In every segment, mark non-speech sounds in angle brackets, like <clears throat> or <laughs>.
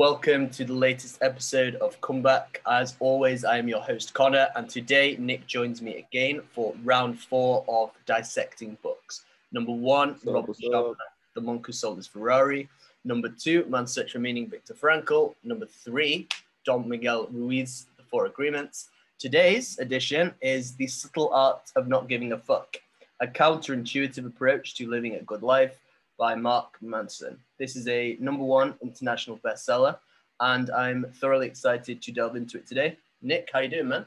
Welcome to the latest episode of Comeback. As always, I am your host Connor, and today Nick joins me again for round four of dissecting books. Number one, up, Robin? Sharma, The Monk Who Sold His Ferrari. Number two, Man's Search for Meaning, Viktor Frankl. Number three, Don Miguel Ruiz, The Four Agreements. Today's edition is The Subtle Art of Not Giving a Fuck, a counterintuitive approach to living a good life by Mark Manson. This is a number one international bestseller, and I'm thoroughly excited to delve into it today. Nick, how you doing, man?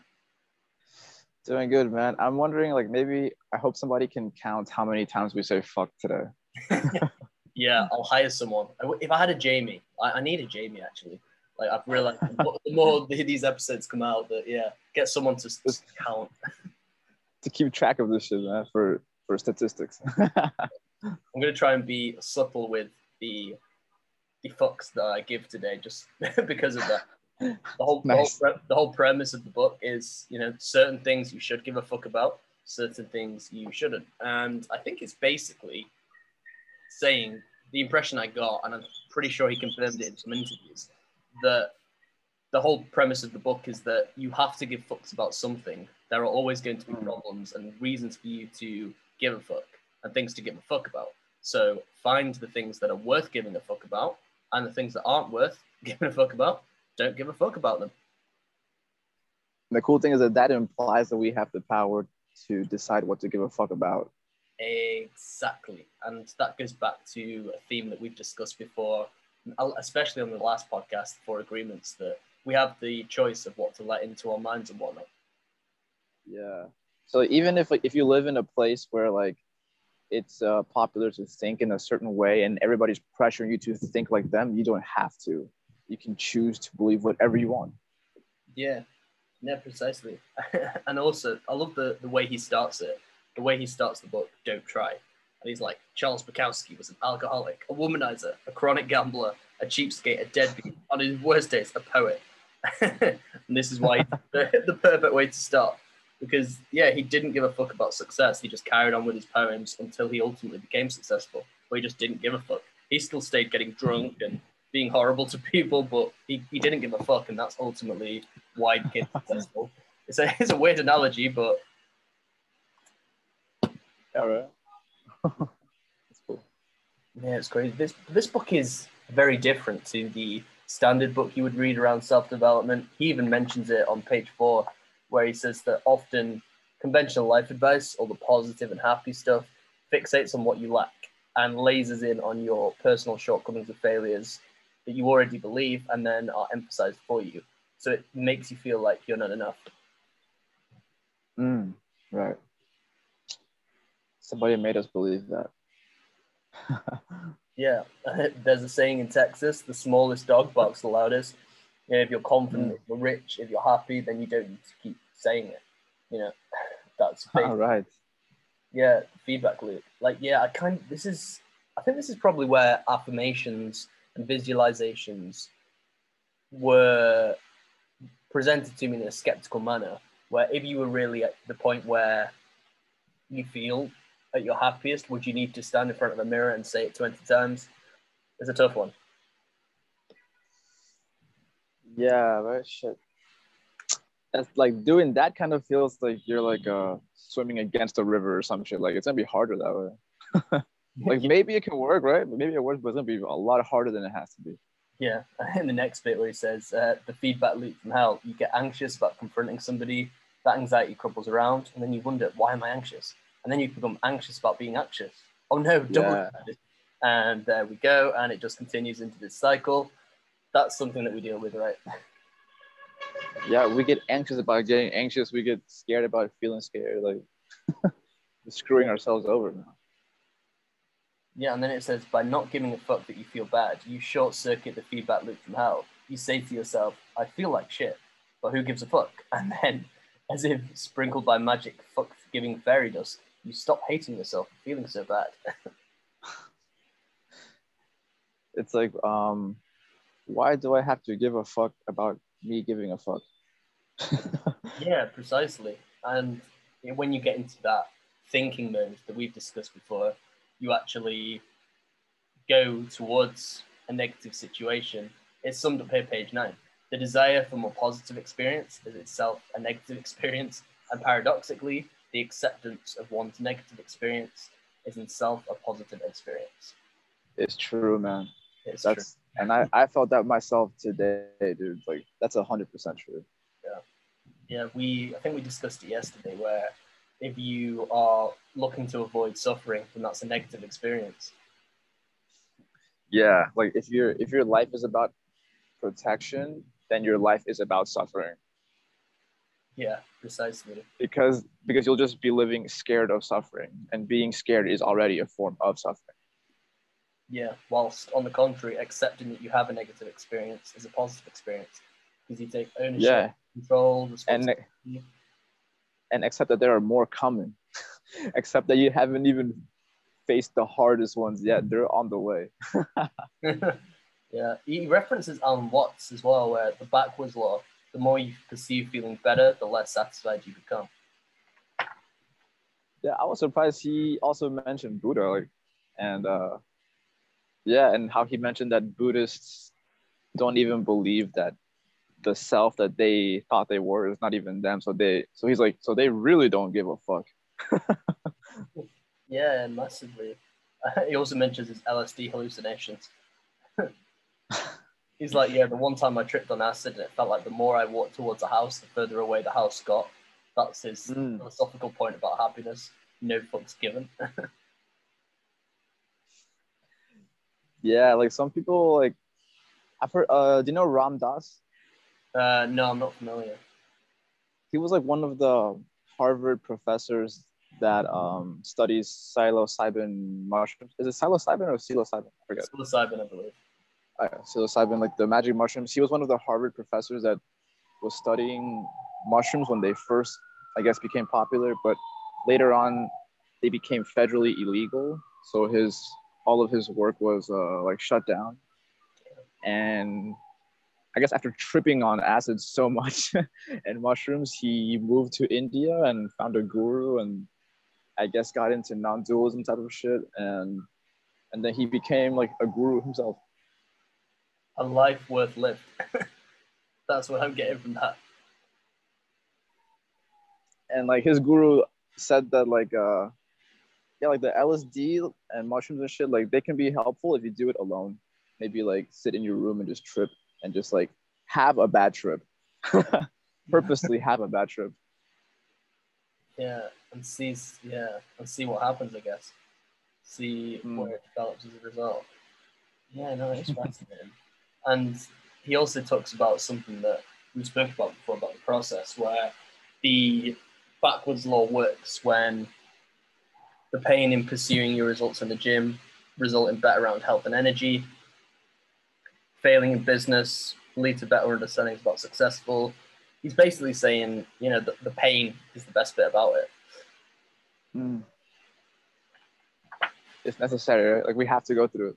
Doing good, man. I'm wondering, like, maybe I hope somebody can count how many times we say fuck today. <laughs> <laughs> Yeah, I'll hire someone. If I had a Jamie, I, I need a Jamie actually. Like I've realized the more the- <laughs> these episodes come out, that yeah, get someone to s- count. To keep track of this shit, man, for for statistics. I'm gonna try and be subtle with the the fucks that I give today, just <laughs> because of that. The whole, Nice. the, whole pre- the whole premise of the book is, you know, certain things you should give a fuck about, certain things you shouldn't, and I think it's basically saying the impression I got, and I'm pretty sure he confirmed it in some interviews, that the whole premise of the book is that you have to give fucks about something. There are always going to be Mm. problems and reasons for you to give a fuck and things to give a fuck about. So find the things that are worth giving a fuck about, and the things that aren't worth <laughs> giving a fuck about, don't give a fuck about them. the cool thing is that that implies that we have the power to decide what to give a fuck about. Exactly. And that goes back to a theme that we've discussed before, especially on the last podcast, Four Agreements, that we have the choice of what to let into our minds and whatnot. Yeah. So even if like if you live in a place where like it's uh, popular to think in a certain way and everybody's pressuring you to think like them, you don't have to. You can choose to believe whatever you want. Yeah, yeah, precisely. <laughs> and also, I love the, the way he starts it. The way he starts the book, Don't Try. And he's like, Charles Bukowski was an alcoholic, a womanizer, a chronic gambler, a cheapskate, a deadbeat, on his worst days, a poet. <laughs> and this is why <laughs> the, the perfect way to start. Because, yeah, he didn't give a fuck about success. He just carried on with his poems until he ultimately became successful. But he just didn't give a fuck. He still stayed getting drunk and being horrible to <laughs> people, but he, he didn't give a fuck. And that's ultimately why he became <laughs> successful. It's a, it's a weird analogy, but Yeah, right. <laughs> That's cool. Yeah, it's crazy. This this book is very different to the standard book you would read around self development. He even mentions it on page four, where he says that often conventional life advice, all the positive and happy stuff, fixates on what you lack and lasers in on your personal shortcomings or failures that you already believe and then are emphasized for you. So it makes you feel like you're not enough. Mm, right. Somebody made us believe that. <laughs> Yeah, <laughs> there's a saying in Texas: the smallest dog barks the loudest. You know, if you're confident, Mm. if you're rich, if you're happy, then you don't need to keep saying it. You know, <sighs> that's <laughs> All basically, right. yeah, feedback loop. Like, yeah, I kind this is, I think this is probably where affirmations and visualizations were presented to me in a skeptical manner. Where if you were really at the point where you feel at your happiest, would you need to stand in front of a mirror and say it 20 times? It's a tough one. Yeah, right. Shit. That's like doing that kind of feels like you're like uh swimming against a river or some shit. Like it's gonna be harder that way. <laughs> Like maybe it can work, right? Maybe it works, but it's gonna be a lot harder than it has to be. Yeah, <laughs> in the next bit where he says uh, the feedback loop from hell, you get anxious about confronting somebody, that anxiety crumbles around, and then you wonder, why am I anxious? And then you become anxious about being anxious. Oh no, double. Yeah. And there we go, and it just continues into this cycle. That's something that we deal with, right? <laughs> Yeah, we get anxious about getting anxious. We get scared about feeling scared. Like <laughs> screwing ourselves over now. Yeah, and then it says, by not giving a fuck that you feel bad, you short circuit the feedback loop from hell. You say to yourself, I feel like shit, but who gives a fuck? <laughs> And then, as if sprinkled by magic, fuck giving fairy dust, you stop hating yourself for feeling so bad. <laughs> It's like, um, why do I have to give a fuck about me giving a fuck? <laughs> yeah, precisely. And when you get into that thinking mode that we've discussed before, you actually go towards a negative situation It's summed up here, page nine. The desire for more positive experience is itself a negative <laughs> experience, and paradoxically, the acceptance of one's negative experience is in itself a positive experience. It's true, man. It's That's true. And I, I felt that myself today, dude. Like that's a hundred percent true. Yeah. Yeah, we I think we discussed it yesterday where if you are looking to avoid suffering, then that's a negative experience. Yeah, like if your if your life is about protection, then your life is about suffering. Yeah, precisely. Because because you'll just be living scared of suffering. And being scared is already a form of suffering. Yeah, whilst on the contrary, accepting that you have a negative experience is a positive experience because you take ownership, Yeah. control, And responsibility. and accept that there are more coming. <laughs> accept that you haven't even faced the hardest ones yet. They're on the way. <laughs> <laughs> yeah, he references Alan Watts as well, where the backwards law, the more you perceive feeling better, the less satisfied you become. Yeah, I was surprised he also mentioned Buddha, like, and uh, yeah, and how he mentioned that Buddhists don't even believe that the self that they thought they were is not even them. So they, so he's like, so they really don't give a fuck. <laughs> Yeah, massively. <laughs> he also mentions his LSD hallucinations. <laughs> He's like, yeah, the one time I tripped on acid and it felt like the more I walked towards a house, the further away the house got. That's his Mm. philosophical point about happiness. No fucks given. Yeah, like some people, like, I've heard. Uh, do you know Ram Dass? uh, no, I'm not familiar. He was like one of the Harvard professors that um studies psilocybin mushrooms. Is it psilocybin or psilocybin? I forget. Psilocybin, I believe. uh, psilocybin, like the magic mushrooms. He was one of the Harvard professors that was studying mushrooms when they first, I guess, became popular. But later on, they became federally illegal. So his all of his work was uh, like shut down. And I guess after tripping on acid so <laughs> much and mushrooms, he moved to India and found a guru and I guess got into non-dualism type of shit and and then he became like a guru himself. A life worth lived. <laughs> That's what I'm getting from that. and like his guru said that like uh yeah like the lsd and mushrooms and shit like they can be helpful if you do it alone maybe like sit in your room and just trip and just like have a bad trip <laughs> purposely have a bad trip Yeah, and see, yeah, and see what happens. I guess. See Mm. where it develops as a result. Yeah, no, it's fascinating. <laughs> and he also talks about something that we spoke about before about the process, where the backwards law works when the pain in pursuing your results in the gym result in better around health and energy. Failing in business lead to better understandings about successful. He's basically saying, you know, the, the pain is the best bit about it. Hmm. it's necessary right? like we have to go through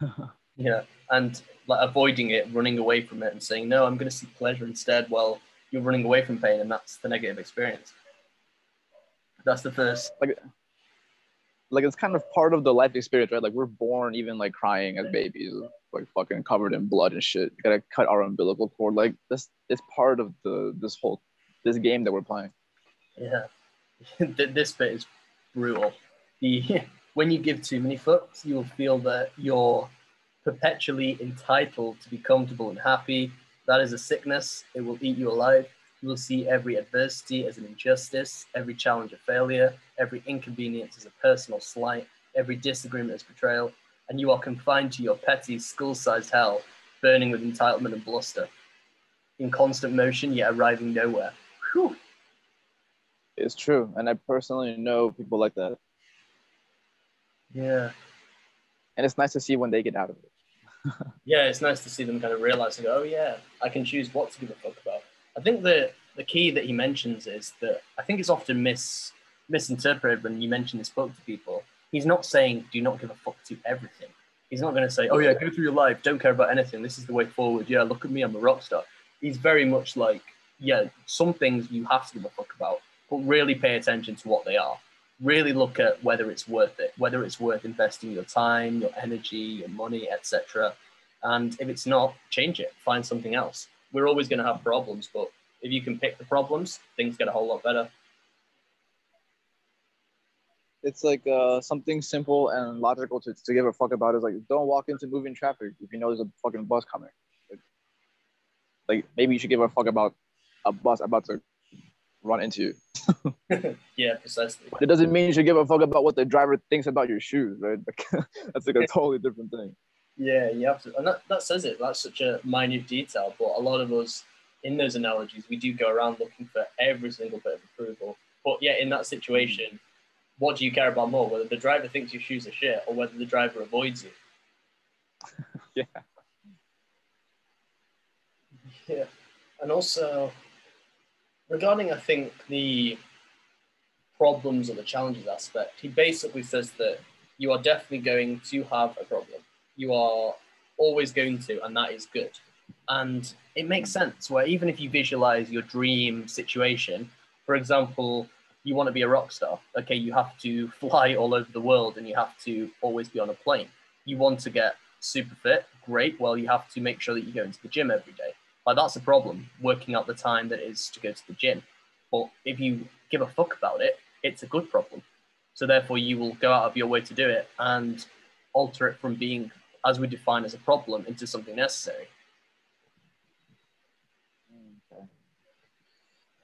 it <laughs> Yeah, and like avoiding it, running away from it, and saying no, I'm going to seek pleasure instead. Well, you're running away from pain, and that's the negative experience. That's the first. like it's kind of part of the life experience right like we're born even like crying as babies like fucking covered in blood and shit gotta cut our umbilical cord like this is part of the this whole this game that we're playing Yeah, <laughs> this bit is brutal. The <laughs> when you give too many fucks, you will feel that you're perpetually entitled to be comfortable and happy. That is a sickness. It will eat you alive. You will see every adversity as an injustice, every challenge a failure, every inconvenience as a personal slight, every disagreement as betrayal, and you are confined to your petty, skull-sized hell, burning with entitlement and bluster, in constant motion yet arriving nowhere. Whew. it's true and i personally know people like that Yeah. and it's nice to see when they get out of it <laughs> yeah, it's nice to see them kind of realizing, oh yeah, I can choose what to give a fuck about. I think the the key that he mentions is that I think it's often mis misinterpreted when you mention this book to people. He's not saying do not give a fuck to everything. He's not going to say, oh yeah, go through your life, don't care about anything. This is the way forward. Yeah, look at me, I'm a rock star. He's very much like, yeah, some things you have to give a fuck about, but really pay attention to what they are. Really look at whether it's worth it, whether it's worth investing your time, your energy, your money, etc And if it's not, change it, find something else. We're always going to have problems, but if you can pick the problems, things get a whole lot better. It's like uh, something simple and logical to, to give a fuck about is like don't walk into moving traffic if you know there's a fucking bus coming. Like, like maybe you should give a fuck about a bus about to run into you. <laughs> <laughs> yeah, precisely. But it doesn't mean you should give a fuck about what the driver thinks about your shoes, right? <laughs> That's like a totally different thing. Yeah, you have to, and that, that says it. That's such a minute detail, but a lot of us in those analogies, we do go around looking for every single bit of approval. But yeah, in that situation, what do you care about more? Whether the driver thinks your shoes are shit or whether the driver avoids you? <laughs> yeah. Yeah. And also, regarding, I think, the problems or the challenges aspect, he basically says that you are definitely going to have a problem. You are always going to, and that is good. And it makes sense where even if you visualize your dream situation, for example, you want to be a rock star, okay, you have to <laughs> fly all over the world and you have to always be on a plane. You want to get super fit, great. Well, you have to make sure that you go into the gym every day. Like that's a problem, working out the time that is to go to the gym. But if you give a fuck about it, it's a good problem. So therefore, you will go out of your way to do it and alter it from being, as we define as a problem, into something necessary.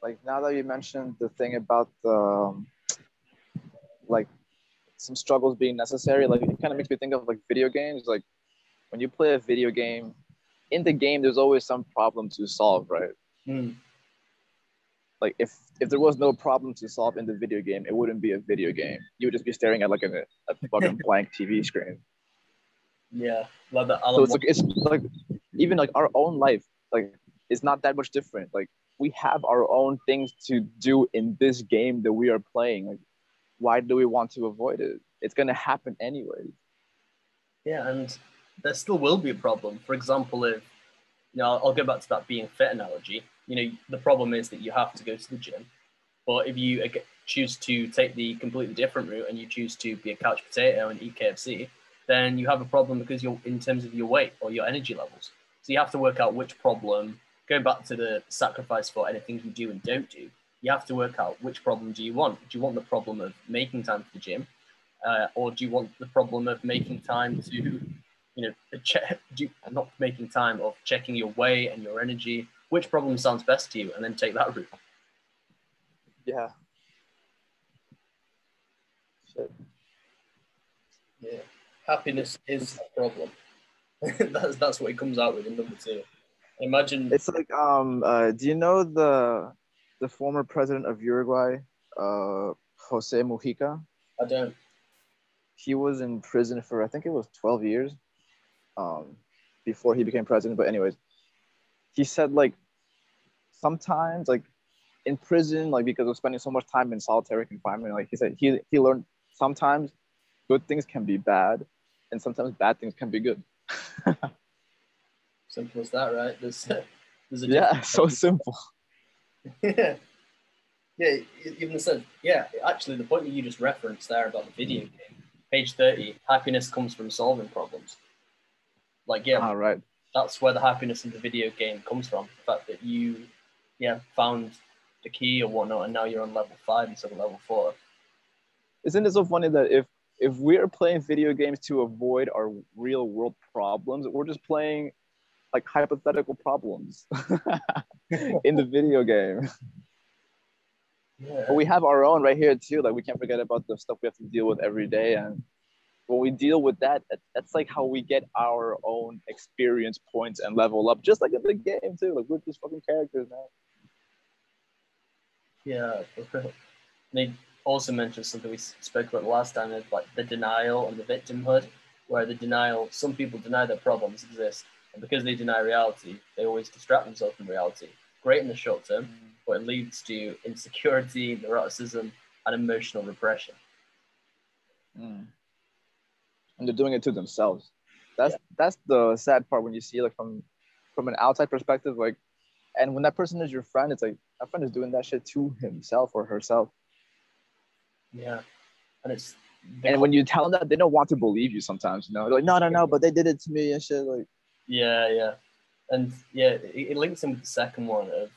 like now that you mentioned the thing about the um, like some struggles being necessary like it kind of makes me think of like video games. Like when you play a video game in the game there's always some problem to solve right? Mm. like if if there was no problem to solve in the video game it wouldn't be a video game. You would just be staring at like a, a fucking <laughs> blank tv screen yeah love that so it's like it's like even like our own life like it's not that much different like we have our own things to do in this game that we are playing. Like, why do we want to avoid it? It's going to happen anyway. Yeah, and there still will be a problem. For example, if you know, I'll go back to that being fit analogy. You know, the problem is that you have to go to the gym, but if you uh, choose to take the completely different route and you choose to be a couch potato and eat KFC, then you have a problem because you're in terms of your weight or your energy levels. So you have to work out which problem going back to the sacrifice for anything you do and don't do, you have to work out which problem do you want. Do you want the problem of making time for the gym, uh, or do you want the problem of making time to, you know, <laughs> check, do, not making time of checking your weight and your energy? Which problem sounds best to you, and then take that route. Yeah. Shit. Yeah. Happiness is a problem. <laughs> that's that's what it comes out with in number two. Imagine it's like um uh do you know the the former president of Uruguay, uh Jose Mujica? I don't. He was in prison for I think it was 12 years um before he became president. But anyways, he said like sometimes like in prison, like because of spending so much time in solitary confinement, like he said he he learned sometimes good things can be bad and sometimes bad things can be good. <laughs> Simple as that, right? There's, there's a yeah, so simple. <laughs> yeah, yeah. Even the said, yeah. Actually, the point that you just referenced there about the video game, page thirty, happiness comes from solving problems. Like, yeah, all ah, right. That's where the happiness in the video game comes from. The fact that you, yeah, found the key or whatnot, and now you're on level five instead of level four. Isn't it so funny that if if we're playing video games to avoid our real world problems, we're just playing like hypothetical problems <laughs> in the video game. Yeah. But we have our own right here too. Like we can't forget about the stuff we have to deal with every day. And when we deal with that, that's like how we get our own experience points and level up, just like in the game too. Like with these fucking characters, man. Yeah, they also mentioned something we spoke about last time is like the denial and the victimhood, where the denial, some people deny that problems exist and because they deny reality, they always distract themselves from reality. Great in the short term, mm. but it leads to insecurity, neuroticism, and emotional repression. Mm. And they're doing it to themselves. That's yeah. that's the sad part when you see like from from an outside perspective, like, and when that person is your friend, it's like that friend is doing that shit to himself or herself. Yeah, and it's and when you tell them that, they don't want to believe you sometimes. You know, they're like, no, no, no, but they did it to me and shit. Like, Yeah, yeah, and yeah, it, it links in with the second one of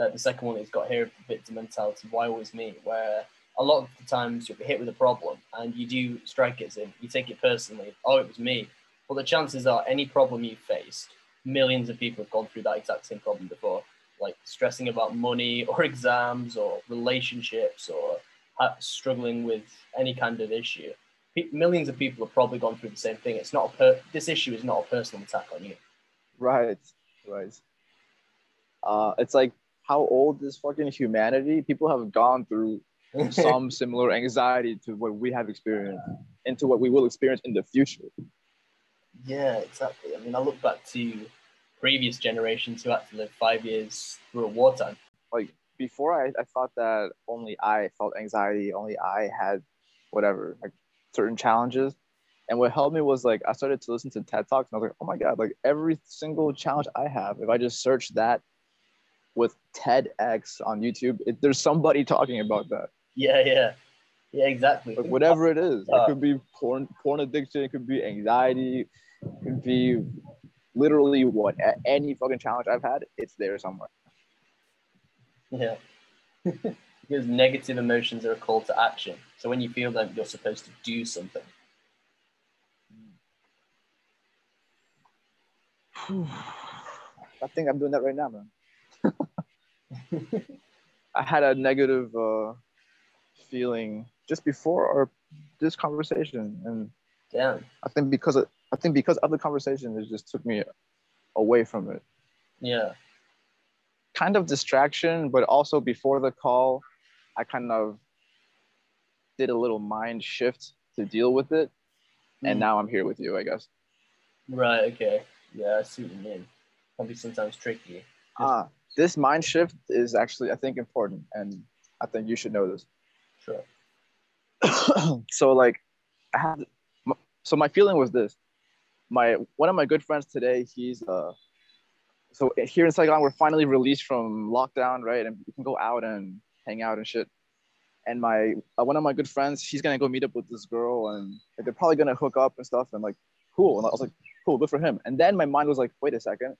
uh, the second one. He's got here the victim mentality. Why always me? Where a lot of the times you'll be hit with a problem and you do strike it in you take it personally. Oh, it was me. But the chances are any problem you faced, millions of people have gone through that exact same problem before, like stressing about money or <laughs> exams or relationships or struggling with any kind of issue. millions of people have probably gone through the same thing. It's not a per- this issue is not a personal attack on you. Right, right. Uh, it's like how old is fucking humanity? People have gone through <laughs> some similar anxiety to what we have experienced and to what we will experience in the future. Yeah, exactly. I mean, I look back to previous generations who had to live five years through a wartime. Like before, I, I thought that only I felt anxiety, only I had whatever, like certain challenges. And what helped me was like I started to listen to TED Talks and I was like, oh my God, like every single challenge I have, if I just search that with TEDx on YouTube, it, there's somebody talking about that. Yeah, yeah, yeah, exactly. Like whatever it is, it uh, could be porn, porn addiction, it could be anxiety, it could be literally what any fucking challenge I've had, it's there somewhere. Yeah, <laughs> because negative emotions are a call to action. So when you feel them, you're supposed to do something. <sighs> I think I'm doing that right now, man. <laughs> I had a negative uh, feeling just before our this conversation, and yeah, I think because of, I think because of the conversation, it just took me away from it. Yeah, kind of distraction, but also before the call, I kind of did a little mind shift to deal with it, mm. and now I'm here with you, I guess. Right. Okay. Yeah, I see what you mean. Can be sometimes tricky. Ah, uh, this mind shift is actually, I think, important, and I think you should know this. Sure. <coughs> so like, I had so my feeling was this. My one of my good friends today, he's uh so here in Saigon, we're finally released from lockdown, right? And we can go out and hang out and shit. And my uh, one of my good friends, she's gonna go meet up with this girl, and like, they're probably gonna hook up and stuff. And like, cool. And I was like, cool, good for him. And then my mind was like, wait a second,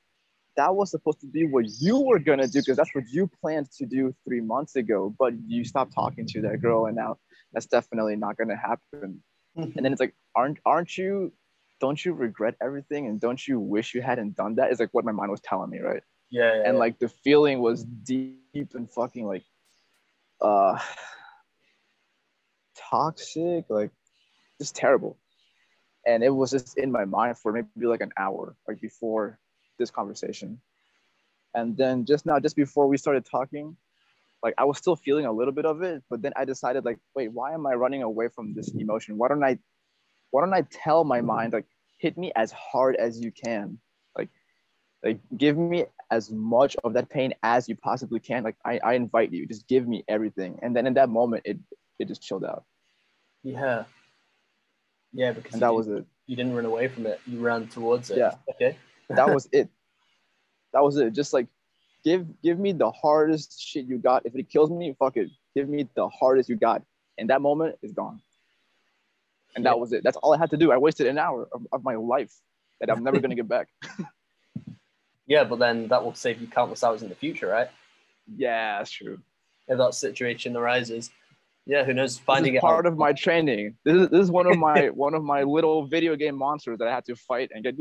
that was supposed to be what you were gonna do because that's what you planned to do three months ago. But you stopped talking to that girl, and now that's definitely not gonna happen. and then it's like, aren't aren't you? Don't you regret everything, and don't you wish you hadn't done that? Is like what my mind was telling me, right? Yeah. yeah and yeah. like the feeling was deep and fucking like, uh, toxic, like just terrible. And it was just in my mind for maybe like an hour, like before this conversation. And then just now, just before we started talking, like I was still feeling a little bit of it, but then I decided like, wait, why am I running away from this emotion? Why don't I, why don't I tell my mind like, hit me as hard as you can, like, like give me as much of that pain as you possibly can. Like I, I invite you, just give me everything. And then in that moment, it, it just chilled out. Yeah. Yeah, because and that was it. You didn't run away from it. You ran towards it. Yeah. Okay that was <laughs> it. That was it. Just like give give me the hardest shit you got. If it kills me, fuck it. Give me the hardest you got. And that moment is gone. And that was it. That's all I had to do. I wasted an hour of, of my life that I'm never gonna get back. <laughs> yeah, but then that will save you countless hours in the future, right? Yeah, that's true. If that situation arises. Yeah, who knows? Finding this is part out. of my training. This is this is one of my <laughs> one of my little video game monsters that I had to fight and get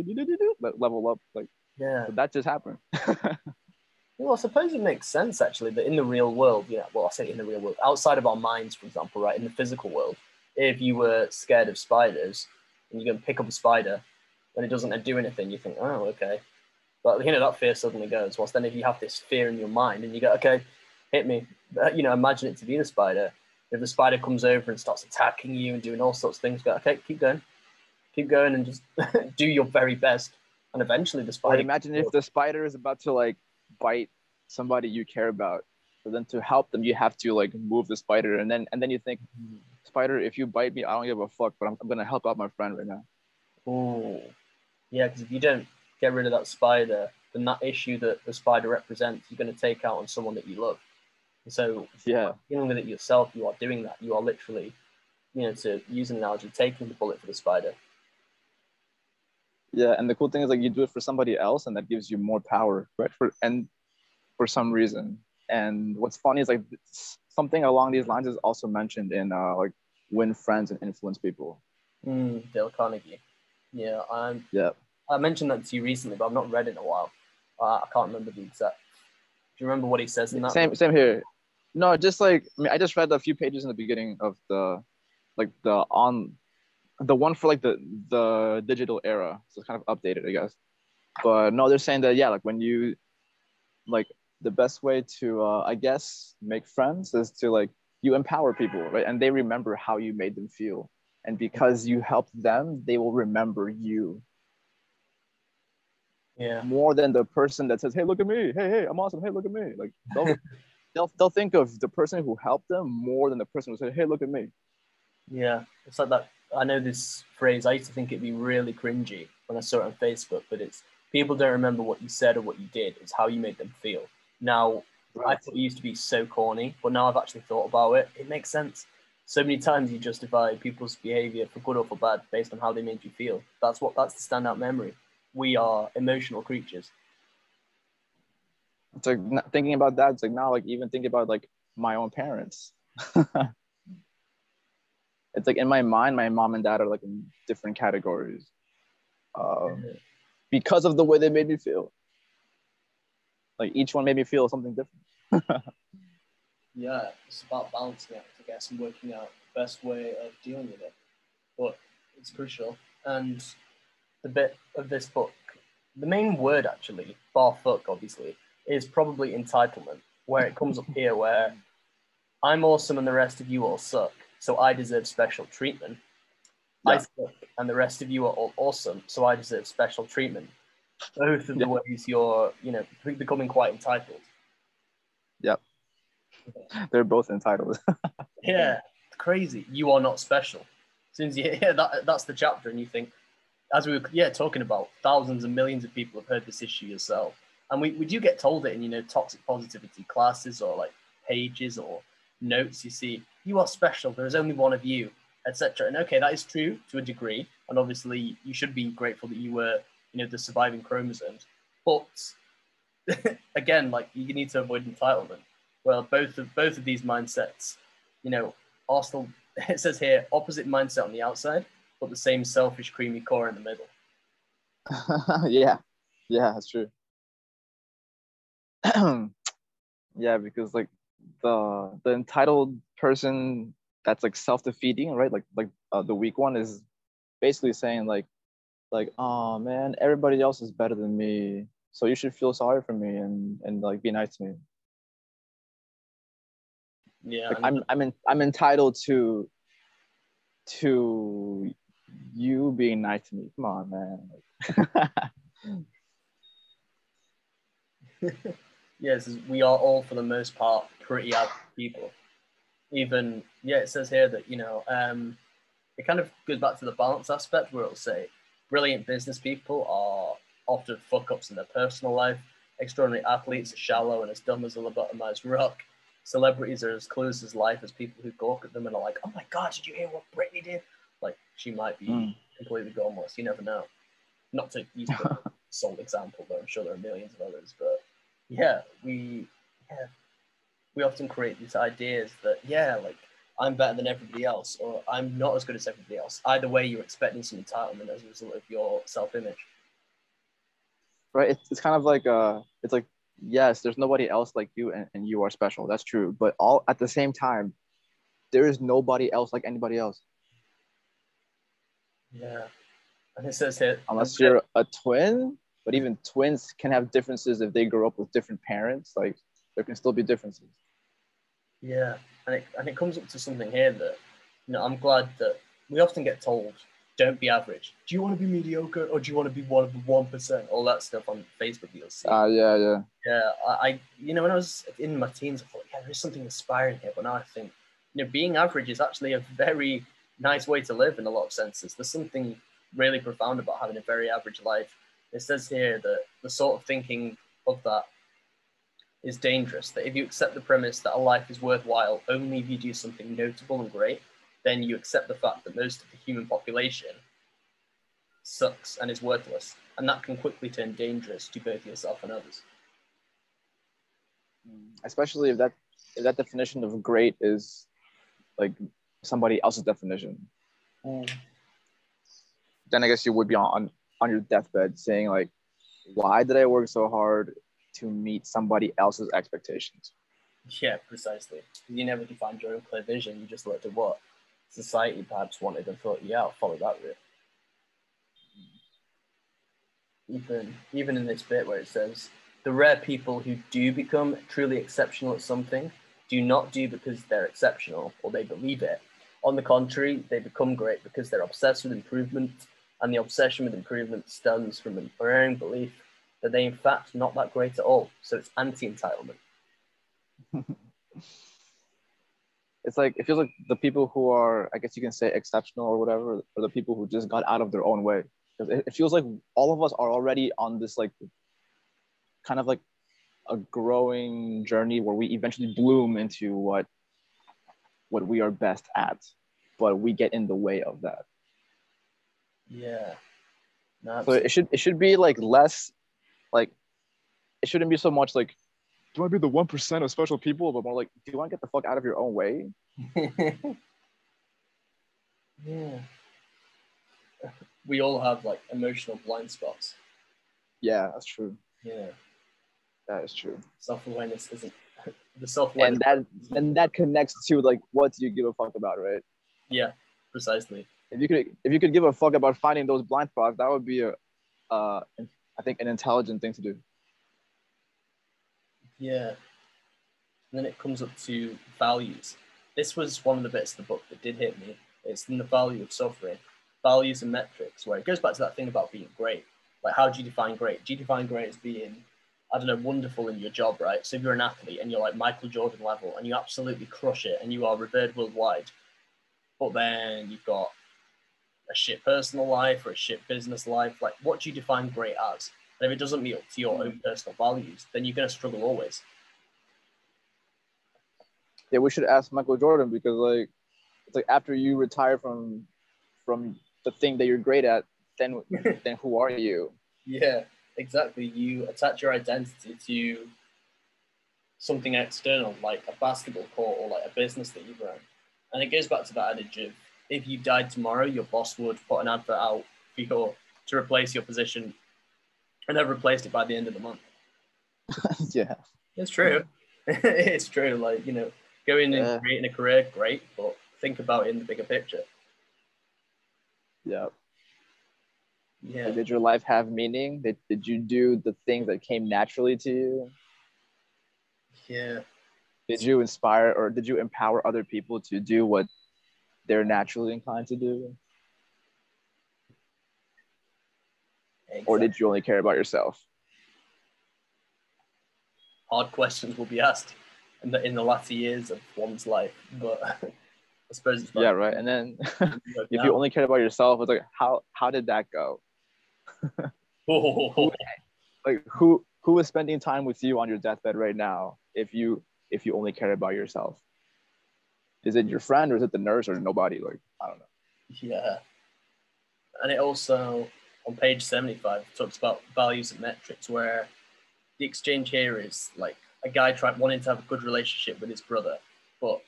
level up. Like yeah, that just happened. <laughs> well, I suppose it makes sense actually that in the real world, yeah, well, I say in the real world, outside of our minds, for example, right, in the physical world, if you were scared of spiders and you go and pick up a spider and it doesn't do anything, you think, oh, okay. But you know that fear suddenly goes. Whilst then, if you have this fear in your mind and you go, okay, hit me, uh, you know, imagine it to be the spider if the spider comes over and starts attacking you and doing all sorts of things, go, okay, keep going, keep going, and just <laughs> do your very best. And eventually, the spider. imagine if the spider is about to like bite somebody you care about. So then to help them, you have to like move the spider, and then and then you think, mm-hmm. Spider, if you bite me, I don't give a fuck, but I'm, I'm gonna help out my friend right now. Oh, yeah, because if you don't get rid of that spider, then that issue that the spider represents, you're gonna take out on someone that you love. So yeah, dealing with it yourself, you are doing that. You are literally, you know, to use an analogy, taking the bullet for the spider. Yeah, and the cool thing is like you do it for somebody else, and that gives you more power, right? For and for some reason. And what's funny is like something along these lines is also mentioned in uh, like win friends and influence people. Mm, Dale Carnegie. Yeah, I'm. Yeah. I mentioned that to you recently, but I've not read it in a while. Uh, I can't remember the exact. Do you remember what he says in that? Same, same here. No, just like I mean, I just read a few pages in the beginning of the, like the on, the one for like the the digital era. So it's kind of updated, I guess. But no, they're saying that yeah, like when you, like the best way to uh, I guess make friends is to like you empower people, right? And they remember how you made them feel, and because you helped them, they will remember you. Yeah. More than the person that says hey look at me. Hey hey i'm awesome. Hey look at me. Like they'll <laughs> they'll, they'll think of the person who helped them more than the person who said hey look at me. Yeah. It's like that i know this phrase i used to think it'd be really cringy when i saw it on facebook but it's people don't remember what you said or what you did. It's how you made them feel. Now right. i thought it used to be so corny but now i've actually thought about it it makes sense so many times you justify people's behavior for good or for bad based on how they made you feel that's what that's the standout memory we are emotional creatures. It's like thinking about that. It's like now, like even thinking about like my own parents. <laughs> it's like in my mind, my mom and dad are like in different categories, um, because of the way they made me feel. Like each one made me feel something different. <laughs> yeah, it's about balancing it, I guess, and working out the best way of dealing with it. But it's crucial. And the bit of this book, the main word actually, bar fuck obviously, is probably entitlement, where it comes up here where I'm awesome and the rest of you all suck, so I deserve special treatment. Yeah. I suck and the rest of you are all awesome, so I deserve special treatment. Both of the ways you're, you know, becoming quite entitled. Yep. They're both entitled. <laughs> yeah, crazy. You are not special. As soon as you <laughs> hear that, that's the chapter, and you think, as we were yeah talking about, thousands and millions of people have heard this issue yourself, and we, we do get told it in you know toxic positivity classes or like pages or notes. You see, you are special. There is only one of you, etc. And okay, that is true to a degree, and obviously you should be grateful that you were you know the surviving chromosomes. But <laughs> again, like you need to avoid entitlement. Well, both of both of these mindsets, you know, Arsenal. <laughs> It says here opposite mindset on the outside, but the same selfish, creamy core in the middle. <laughs> yeah, yeah, that's true. <clears throat> yeah, because like the the entitled person that's like self-defeating, right? Like like uh, the weak one is basically saying like like oh man, everybody else is better than me, so you should feel sorry for me and and like be nice to me. Yeah, like, I'm I'm in, I'm entitled to to you being nice to me. Come on, man. <laughs> yes, we are all for the most part pretty average people. Even yeah, it says here that you know um, it kind of goes back to the balance aspect where it'll say brilliant business people are often fuck ups in their personal life. Extraordinary athletes are shallow and as dumb as a lobotomized rock. Celebrities are as clueless as life as people who gawk at them and are like, "Oh my God, did you hear what Britney did? Like she might be mm. completely gormless. You never know. Not to use the <laughs> sole example, but I'm sure there are millions of others. But yeah, we yeah we often create these ideas that yeah, like I'm better than everybody else, or I'm not as good as everybody else. Either way, you're expecting some entitlement as a result of your self-image. Right. It's, it's kind of like uh, it's like yes, there's nobody else like you, and, and you are special. That's true. But all at the same time, there is nobody else like anybody else. Yeah. And it says here unless you're a twin, but even twins can have differences if they grow up with different parents. Like there can still be differences. Yeah. And it and it comes up to something here that you know, I'm glad that we often get told, don't be average. Do you want to be mediocre or do you want to be one of the one percent? All that stuff on Facebook you'll see. Ah, uh, yeah, yeah. Yeah. I, I you know when I was in my teens, I thought, yeah, there's something inspiring here. But now I think, you know, being average is actually a very nice way to live in a lot of senses. There's something really profound about having a very average life. It says here that the sort of thinking of that is dangerous. That if you accept the premise that a life is worthwhile only if you do something notable and great, then you accept the fact that most of the human population sucks and is worthless, and that can quickly turn dangerous to both yourself and others. Especially if that if that definition of great is like somebody else's definition. Mm. Then I guess you would be on on your deathbed saying like, why did I work so hard to meet somebody else's expectations? Yeah, precisely. You never defined your own clear vision. You just looked at what society perhaps wanted and thought, yeah, I'll follow that route. Even even in this bit where it says the rare people who do become truly exceptional at something do not do because they're exceptional or they believe it. On the contrary, they become great because they're obsessed with improvement, and the obsession with improvement stems from an erring belief that they in fact not that great at all. So it's anti-entitlement. <laughs> it's like it feels like the people who are, I guess you can say, exceptional or whatever, are the people who just got out of their own way. Because it, it feels like all of us are already on this like kind of like a growing journey where we eventually bloom into what what we are best at, but we get in the way of that. Yeah. No, So it should it should be like less like it shouldn't be so much like do you want to be the one percent of special people, but more like do you want to get the fuck out of your own way? <laughs> yeah. We all have like emotional blind spots. Yeah, that's true. Yeah. That is true. Self awareness isn't <laughs> the self awareness. And that and that connects to like what do you give a fuck about, right? yeah, precisely. If you could if you could give a fuck about finding those blind spots, that would be a uh I think an intelligent thing to do. Yeah. And then it comes up to values. This was one of the bits of the book that did hit me. It's in the value of suffering, values and metrics, where it goes back to that thing about being great. Like, how do you define great? Do you define great as being, I don't know, wonderful in your job, right? So if you're an athlete and you're like Michael Jordan level and you absolutely crush it and you are revered worldwide, but then you've got a shit personal life or a shit business life, like, what do you define great as? And if it doesn't meet up to your own personal values, then you're going to struggle always. Yeah, we should ask Michael Jordan because like it's like after you retire from from the thing that you're great at, then <laughs> then who are you? Yeah, exactly. You attach your identity to something external, like a basketball court or like a business that you've run. And it goes back to that adage of if you died tomorrow, your boss would put an advert out for your, to replace your position and have replaced it by the end of the month. <laughs> yeah. It's true. <laughs> it's true. Like, you know, going Yeah. and creating a career, great, but think about it in the bigger picture. Yeah. Yeah. Did your life have meaning? Did, did you do the things that came naturally to you? Yeah. Did you inspire or did you empower other people to do what they're naturally inclined to do? Or did you only care about yourself? hard questions will be asked in the in the latter years of one's life. But <laughs> I suppose it's Yeah, right. And then <laughs> <laughs> if you only cared about yourself, it's like how how did that go? Like who who is spending time with you on your deathbed right now if you if you only care about yourself? Is it your friend or is it the nurse or nobody? Like I don't know. yeah, and it also on page seventy five talks about values and metrics where the exchange here is like a guy trying wanting to have a good relationship with his brother, but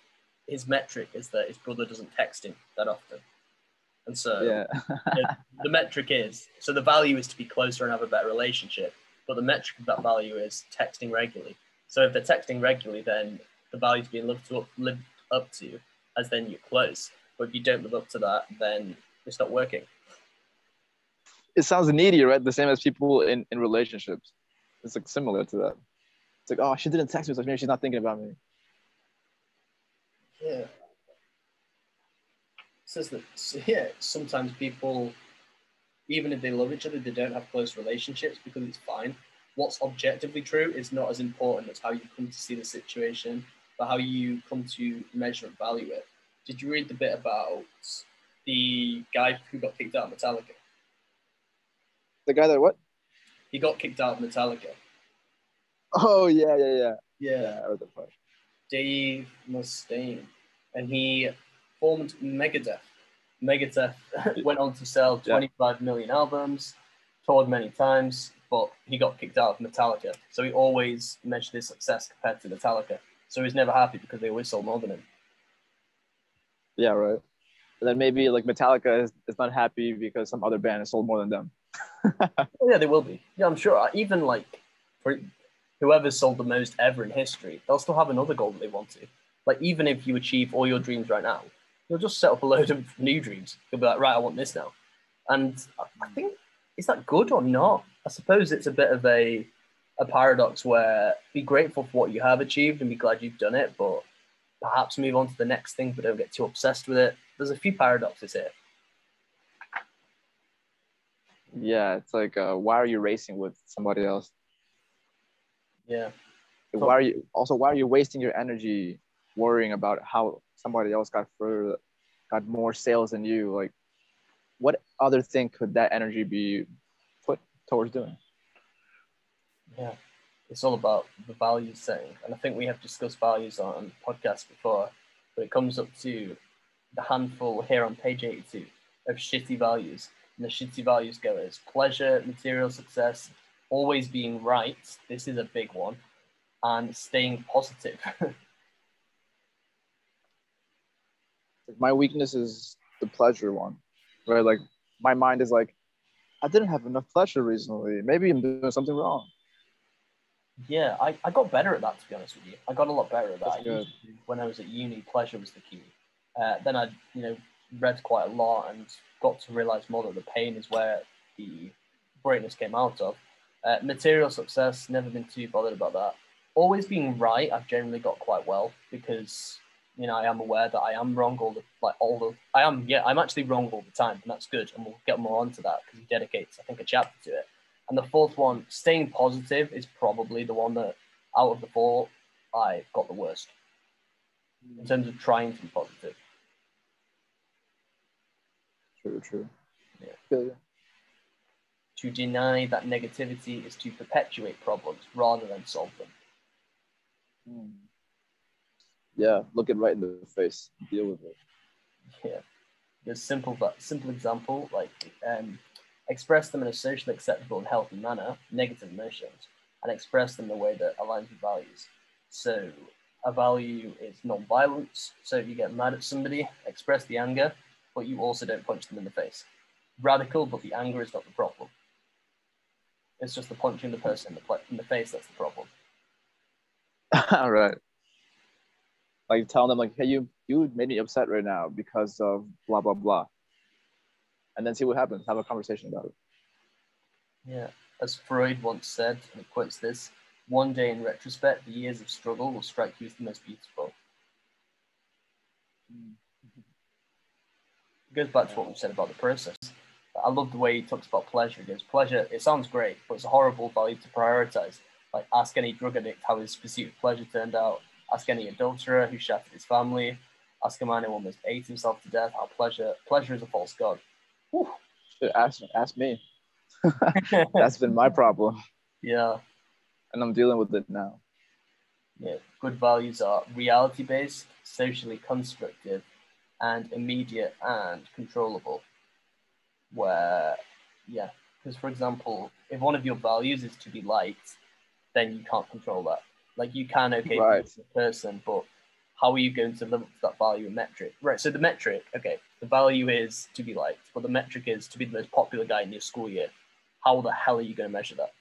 his metric is that his brother doesn't text him that often. And so Yeah. the, the metric is so the value is to be closer and have a better relationship, but the metric of that value is texting regularly. So if they're texting regularly, then the value is being lived, to, lived up to as then you're close. But if you don't live up to that, then it's not working. it sounds needy, right? The same as people in, in relationships. It's like similar to that. It's like, oh, she didn't text me, so maybe she's not thinking about me. Yeah. Says that yeah, sometimes people, even if they love each other, they don't have close relationships because it's fine. What's objectively true is not as important as how you come to see the situation, but how you come to measure and value it. Did you read the bit about the guy who got kicked out of Metallica? The guy that what? He got kicked out of Metallica. Oh yeah, yeah, yeah. Yeah. Yeah, I read the part. Dave Mustaine, and he formed Megadeth. Megadeth <laughs> went on to sell Yeah. 25 million albums, toured many times, but he got kicked out of Metallica. So he always measured his success compared to Metallica. So he's never happy because they always sold more than him. Yeah, right. And then maybe like Metallica is, is not happy because some other band has sold more than them. <laughs> Oh, yeah, they will be. Yeah, I'm sure. Uh, even like for whoever's sold the most ever in history, they'll still have another goal that they want to. Like even if you achieve all your dreams right now, you'll just set up a load of <laughs> new dreams. You'll be like, right, I want this now. And I think is that good or not? I suppose it's a bit of a a paradox where be grateful for what you have achieved and be glad you've done it, but perhaps move on to the next thing, but don't get too obsessed with it. There's a few paradoxes here. Yeah, it's like uh, why are you racing with somebody else? Yeah. Why are you also why are you wasting your energy worrying about how somebody else got further got more sales than you? Like what other thing could that energy be put towards doing? Yeah, it's all about the value setting, and I think we have discussed values on podcasts before, but it comes up to the handful here on page eighty-two of shitty values, and the shitty values go as pleasure, material success, always being right. This is a big one, and staying positive. <laughs> My weakness is the pleasure one, right? Like my mind is like, I didn't have enough pleasure recently. Maybe I'm doing something wrong. Yeah, I, I got better at that to be honest with you. I got a lot better at that. That's I good. when I was at uni, pleasure was the key. Uh, then I, you know, read quite a lot and got to realize more that the pain is where the greatness came out of. Uh, material success, never been too bothered about that. Always being right, I've generally got quite well because you know I am aware that I am wrong all the like all the I am yeah I'm actually wrong all the time and that's good and we'll get more onto that because he dedicates I think a chapter to it. And the fourth one, staying positive, is probably the one that out of the four I got the worst in terms of trying to be positive. True, true. Yeah. Good. To deny that negativity is to perpetuate problems rather than solve them. Hmm. Yeah, look it right in the face. Deal with it. Yeah. There's simple but simple example like um, express them in a socially acceptable and healthy manner, negative emotions, and express them in a way that aligns with values. So a value is non-violence. So if you get mad at somebody, express the anger, but you also don't punch them in the face. Radical, but the anger is not the problem. It's just the punching the person in the, pla- in the face that's the problem. <laughs> All right. Like telling them like, hey, you you made me upset right now because of blah blah blah. And then see what happens. Have a conversation about it. Yeah, as Freud once said, and he quotes this one day in retrospect, the years of struggle will strike you as the most beautiful. It goes back to what we said about the process. I love the way he talks about pleasure. He goes, pleasure, it sounds great, but it's a horrible value to prioritize. Like, ask any drug addict how his pursuit of pleasure turned out. Ask any adulterer who shattered his family. Ask a man who almost ate himself to death how pleasure pleasure is a false god. Whew. Shit, ask ask me. <laughs> That's been my problem, yeah. and I'm dealing with it now. Yeah, good values are reality based, socially constructive, and immediate and controllable. Where, yeah, because for example, if one of your values is to be liked, then you can't control that. Like you can, okay, Right. person, but how are you going to live up to that value and metric? Right. So the metric, okay, the value is to be liked, but the metric is to be the most popular guy in your school year. How the hell are you going to measure that?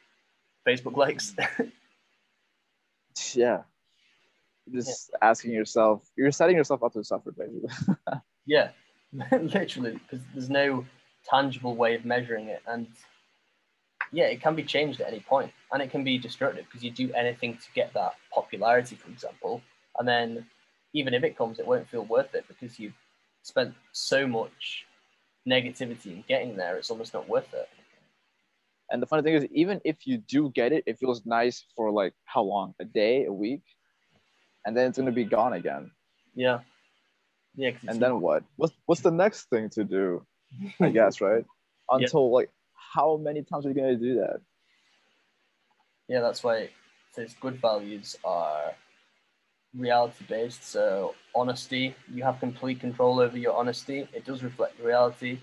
Facebook hmm. likes. <laughs> Yeah. Just asking yourself, you're setting yourself up to suffer, basically. <laughs> Yeah, <laughs> literally, because there's no tangible way of measuring it, and yeah, it can be changed at any point, and it can be destructive because you do anything to get that popularity, for example, and then even if it comes, it won't feel worth it because you've spent so much negativity in getting there. It's almost not worth it. And the funny thing is, even if you do get it, it feels nice for like how long? A day, a week, and then it's gonna be gone again. Yeah, yeah. And then what? What's what's the next thing to do? I <laughs> guess right. Yeah. Until like, how many times are you gonna do that? Yeah, that's why it says good values are reality based. So honesty, you have complete control over your honesty. It does reflect reality,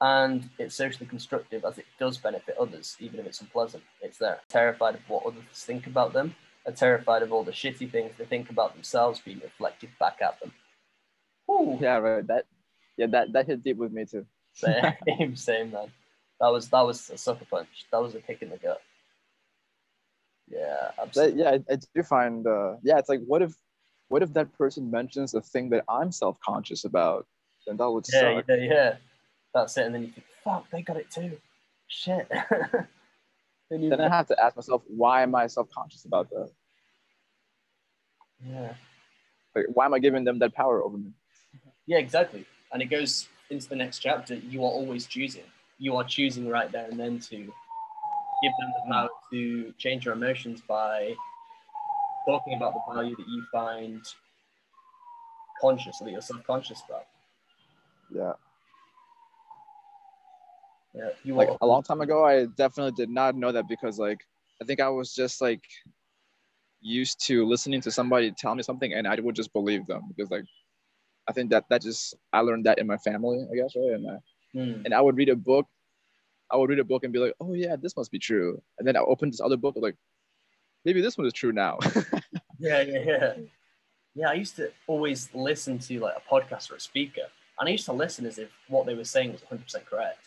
and it's socially constructive as it does benefit others, even if it's unpleasant. It's there. Terrified of what others think about them. Are terrified of all the shitty things they think about themselves being reflected back at them. Ooh. Yeah, right. That yeah, that that hit deep with me too. Same, <laughs> same man. That was that was a sucker punch. That was a kick in the gut. Yeah, absolutely. yeah, I, I do find uh yeah, it's like what if what if that person mentions a thing that I'm self-conscious about? Then that would Yeah, suck. yeah, yeah. That's it. And then you think, fuck, they got it too. Shit. <laughs> then you, Then I have to ask myself, why am I self-conscious about that? yeah. Like why am I giving them that power over me? Yeah, exactly. And it goes into the next chapter. You are always choosing. You are choosing right there and then to give them the power to change your emotions by talking about the value that you find conscious or that you're self-conscious about. Yeah. Yeah, you like a long time ago i definitely did not know that because like i think i was just like used to listening to somebody tell me something and i would just believe them because like i think that that just i learned that in my family i guess right and, I, Hmm. and i would read a book i would read a book and be like oh yeah this must be true and then i opened this other book like maybe this one is true now <laughs> Yeah, yeah, yeah. Yeah, I used to always listen to like a podcast or a speaker, and I used to listen as if what they were saying was 100% correct.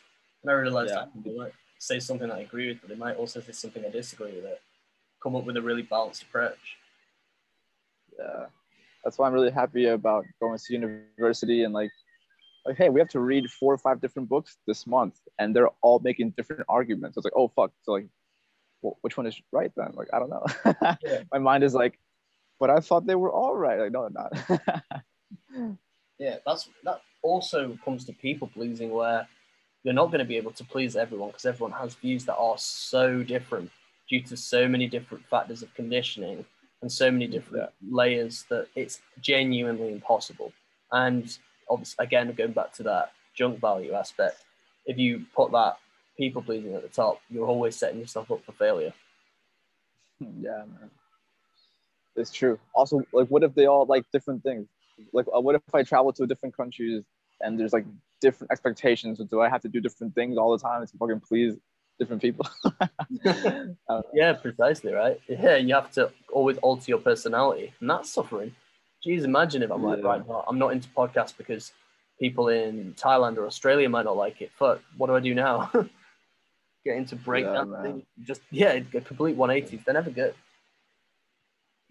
And I realized Yeah. that they might say something that I agree with, but they might also say something I disagree with it. Come up with a really balanced approach. yeah that's why i'm really happy about going to university and like like hey we have to read four or five different books this month and they're all making different arguments it's like oh fuck so like well, which one is right then? Like i don't know. Yeah. <laughs> my mind is like but i thought they were all right. Like no they're not. <laughs> Yeah, that's that also comes to people pleasing where you're not going to be able to please everyone because everyone has views that are so different due to so many different factors of conditioning and so many different layers that it's genuinely impossible. And obviously, again, going back to that junk value aspect, if you put that people pleasing at the top, you're always setting yourself up for failure. <laughs> yeah man it's true also like what if they all like different things like uh, what if i travel to different countries and there's like different expectations So do i have to do different things all the time to fucking please different people know. <laughs> <laughs> Yeah, precisely, right? Yeah, you have to always alter your personality, and that's suffering. Jeez, imagine if I'm like, Yeah. right, no, I'm not into podcasts because people in Thailand or Australia might not like it. Fuck, what do I do now? Get into man. thing? Just yeah, a complete 180s. They're never good.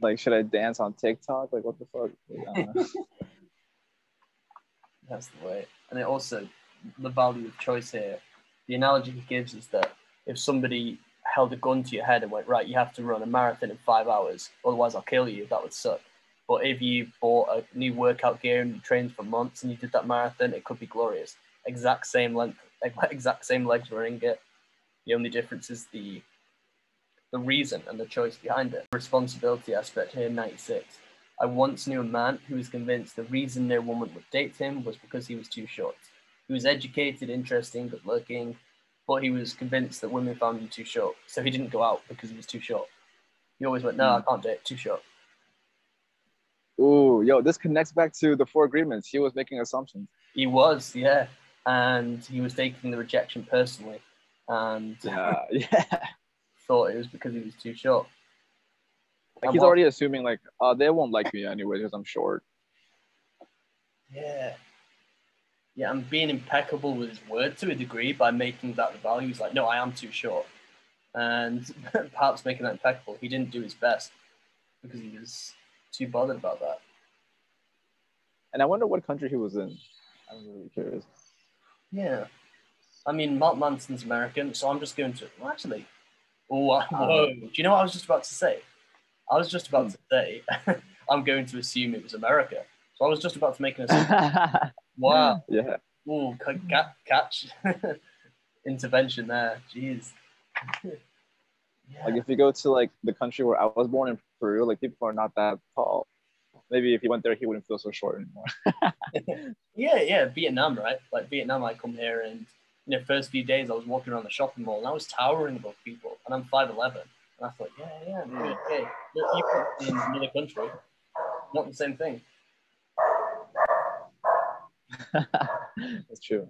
like should i dance on tiktok like what the fuck Like, I don't know. <laughs> That's the way. And it also the value of choice here. The analogy he gives is that if somebody held a gun to your head and went, right, you have to run a marathon in five hours, otherwise I'll kill you, that would suck. But if you bought a new workout gear and you trained for months and you did that marathon, it could be glorious. Exact same length, <laughs> exact same legs running it. The only difference is the the reason and the choice behind it. Responsibility aspect here, 96. I once knew a man who was convinced the reason no woman would date him was because he was too short. He was educated, interesting, good looking, but he was convinced that women found him too short. So he didn't go out because he was too short. He always went, No, I hmm. can't date, too short. Ooh, yo, this connects back to the four agreements. He was making assumptions. He was, yeah. And he was taking the rejection personally and Yeah, yeah. <laughs> thought it was because he was too short. Like And he's what- already assuming like, uh, they won't like me anyway because I'm short. Yeah. Yeah, and being impeccable with his word to a degree by making that the value. He's like, no, I am too short. And <laughs> perhaps making that impeccable, he didn't do his best because he was too bothered about that. And I wonder what country he was in. I'm really curious. Yeah. I mean, Mark Manson's American, so I'm just going to. Well, actually, oh, I- whoa. Do you know what I was just about to say? I was just about to say, <laughs> I'm going to assume it was America. So I was just about to make an assumption. <laughs> wow. yeah. Ooh, ca- ca- catch <laughs> intervention there. Jeez. yeah. Like if you go to like the country where I was born in Peru, like people are not that tall. Maybe if he went there, he wouldn't feel so short anymore. yeah, yeah, Vietnam, right? Like Vietnam, I come here and you know, first few days I was walking around the shopping mall and I was towering above people, and I'm five eleven, and I thought, yeah, yeah, I'm doing hmm. okay. You put in another country, not the same thing. <laughs> That's true.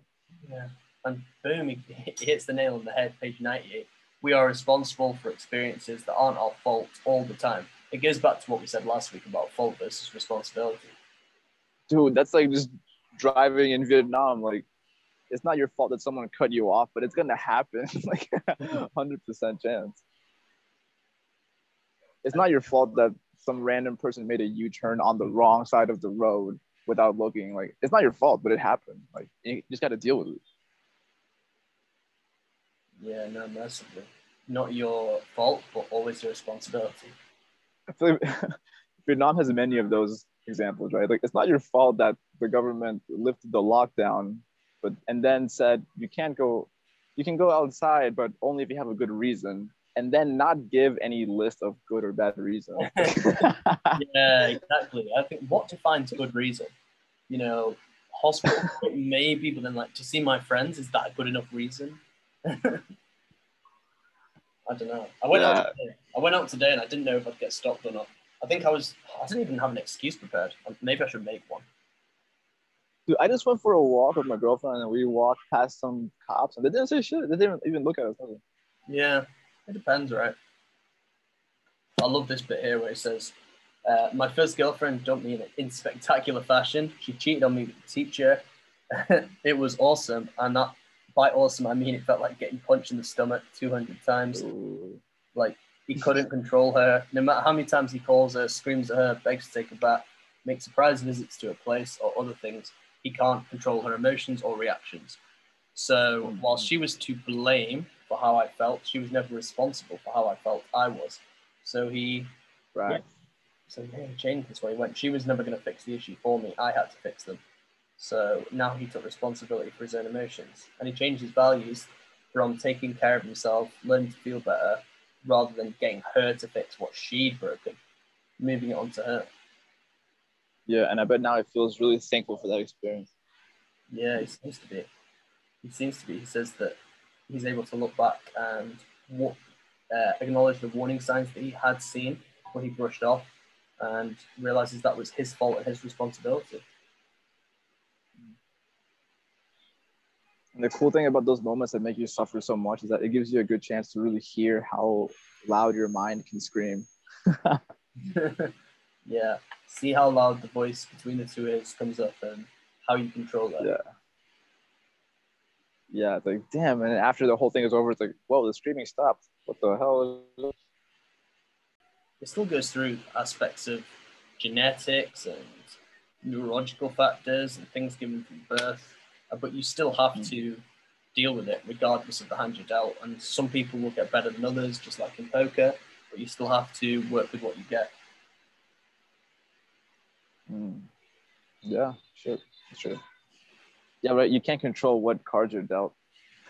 Yeah. And boom, he, he hits the nail on the head, page 98. We are responsible for experiences that aren't our fault all the time. It goes back to what we said last week about fault versus responsibility. Dude, that's like just driving in Vietnam. Like, it's not your fault that someone cut you off, but it's gonna happen. <laughs> like, hundred percent chance. It's not your fault that some random person made a U-turn on the wrong side of the road without looking. Like, it's not your fault, but it happened. Like, you just got to deal with it. Yeah, no, massively. Not your fault, but always your responsibility. I feel like <laughs> Vietnam has many of those examples, right? Like it's not your fault that the government lifted the lockdown, but and then said you can't go, you can go outside, but only if you have a good reason, and then not give any list of good or bad reasons. <laughs> yeah, exactly. I think what defines a good reason? You know, hospital <laughs> maybe, but then like to see my friends is that a good enough reason? <laughs> I don't know. I went yeah. out. Today. I went out today, and I didn't know if I'd get stopped or not. I think I was. I didn't even have an excuse prepared. Maybe I should make one. Dude, I just went for a walk with my girlfriend, and we walked past some cops, and they didn't say shit. They didn't even look at us. Yeah, it depends, right? I love this bit here where it says, uh, "My first girlfriend dumped me in spectacular fashion. She cheated on me with the teacher. <laughs> it was awesome, and that by awesome, I mean it felt like getting punched in the stomach 200 times. Ooh. Like he couldn't control her. No matter how many times he calls her, screams at her, begs to take her back, makes surprise visits to her place or other things, he can't control her emotions or reactions. So mm-hmm. while she was to blame for how I felt, she was never responsible for how I felt I was. So he, right. Yeah, so yeah, he changed this way. When she was never going to fix the issue for me, I had to fix them. So now he took responsibility for his own emotions and he changed his values from taking care of himself, learning to feel better, rather than getting her to fix what she'd broken, moving it on to her. Yeah, and I bet now he feels really thankful for that experience. Yeah, he seems to be. He seems to be. He says that he's able to look back and uh, acknowledge the warning signs that he had seen when he brushed off and realizes that was his fault and his responsibility. And the cool thing about those moments that make you suffer so much is that it gives you a good chance to really hear how loud your mind can scream. <laughs> <laughs> yeah. See how loud the voice between the two is comes up and how you control that. Yeah. Yeah, it's like damn, and after the whole thing is over, it's like, whoa, the screaming stopped. What the hell? Is this? It still goes through aspects of genetics and neurological factors and things given from birth uh, but you still have hmm. to deal with it regardless of the hand you're dealt. And some people will get better than others, just like in poker, but you still have to work with what you get. Mm. Yeah, sure, sure. Yeah, right. You can't control what cards you're dealt.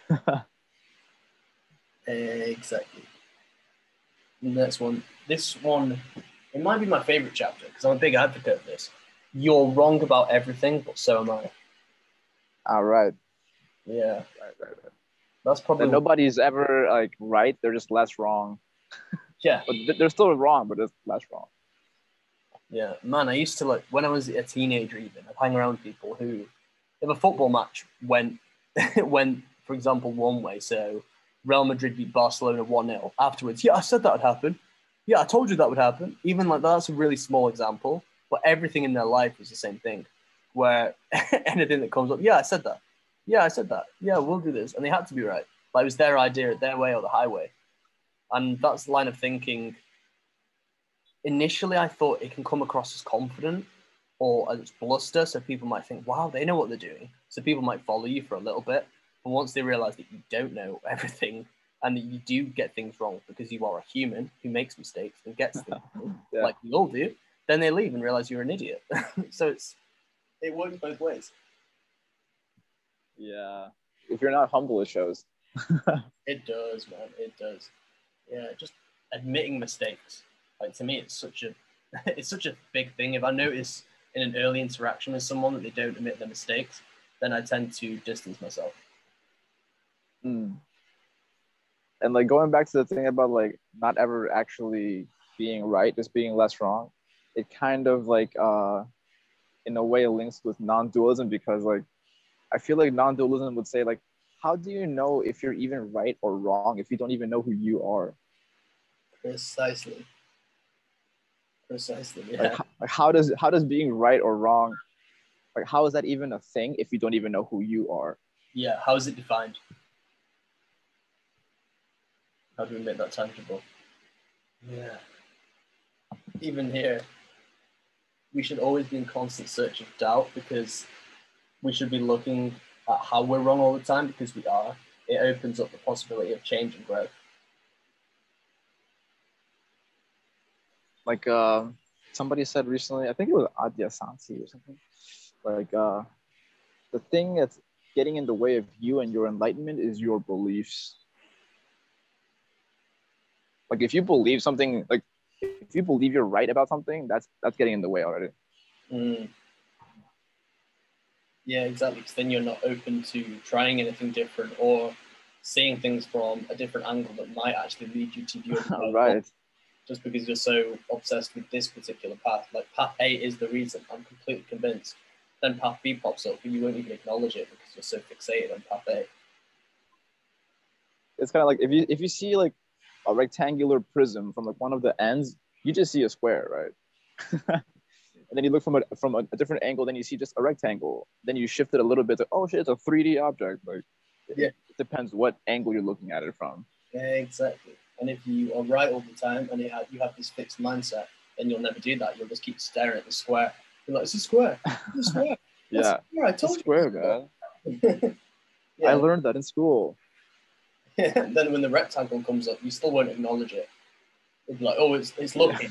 <laughs> exactly. next one. This one, it might be my favorite chapter because I'm a big advocate of this. You're wrong about everything, but so am I. All right. Yeah. Right, right, right. That's probably and nobody's ever like right. They're just less wrong. Yeah. <laughs> but they're still wrong, but it's less wrong. Yeah, man. I used to like when I was a teenager. Even I'd hang around people who, if a football match went <laughs> went, for example, one way, so Real Madrid beat Barcelona one 0 Afterwards, yeah, I said that would happen. Yeah, I told you that would happen. Even like that's a really small example, but everything in their life was the same thing where <laughs> anything that comes up, yeah, I said that. Yeah, I said that. Yeah, we'll do this. And they had to be right. Like it was their idea, their way or the highway. And that's the line of thinking. Initially, I thought it can come across as confident or as bluster. So people might think, wow, they know what they're doing. So people might follow you for a little bit. But once they realize that you don't know <laughs> everything and that you do get things wrong because you are a human who makes mistakes and gets them <laughs> yeah. like we all do, then they leave and realize you're an idiot. <laughs> so it's it works both ways. Yeah. If you're not humble, it shows. it does, man. It does. Yeah, just admitting mistakes. Like to me, it's such a <laughs> it's such a big thing. If I notice in an early interaction with someone that they don't admit their mistakes, then I tend to distance myself. Mm. And like going back to the thing about like not ever actually being right, just being less wrong. it kind of like uh in a way links with non-dualism because like I feel like non-dualism would say like how do you know if you're even right or wrong if you don't even know who you are? Precisely. Precisely. Yeah. Like, like how does how does being right or wrong like how is that even a thing if you don't even know who you are? yeah. How is it defined? How do we make that tangible? Yeah. Even here, we should always be in constant search of doubt because we should be looking at how we're wrong all the time because we are. It opens up the possibility of change and growth. Like uh, somebody said recently, I think it was Adyashanti or something. Like uh, the thing that's getting in the way of you and your enlightenment is your beliefs. Like if you believe something, like if you believe you're right about something, that's that's getting in the way already. Mm. Yeah, exactly. Because then you're not open to trying anything different or seeing things from a different angle that might actually lead you to your <laughs> right. Just because you're so obsessed with this particular path. Like path A is the reason. I'm completely convinced. Then path B pops up, but you won't even acknowledge it because you're so fixated on path A. It's kind of like if you if you see like a rectangular prism from like one of the ends, you just see a square, right? <laughs> and then you look from a from a, a, different angle, then you see just a rectangle. Then you shift it a little bit to oh shit, it's a 3D object. Like Yeah. it depends what angle you're looking at it from. Yeah, exactly. And if you are right all the time and you have you have this fixed mindset, then you'll never do that. You'll just keep staring at the square. You're like, it's a square. It's a square. <laughs> Yeah, a square. I it's a square, <laughs> man. yeah. I learned that in school. <laughs> then when the rectangle comes up, you still won't acknowledge it. You'll be like, oh, it's, it's lucky.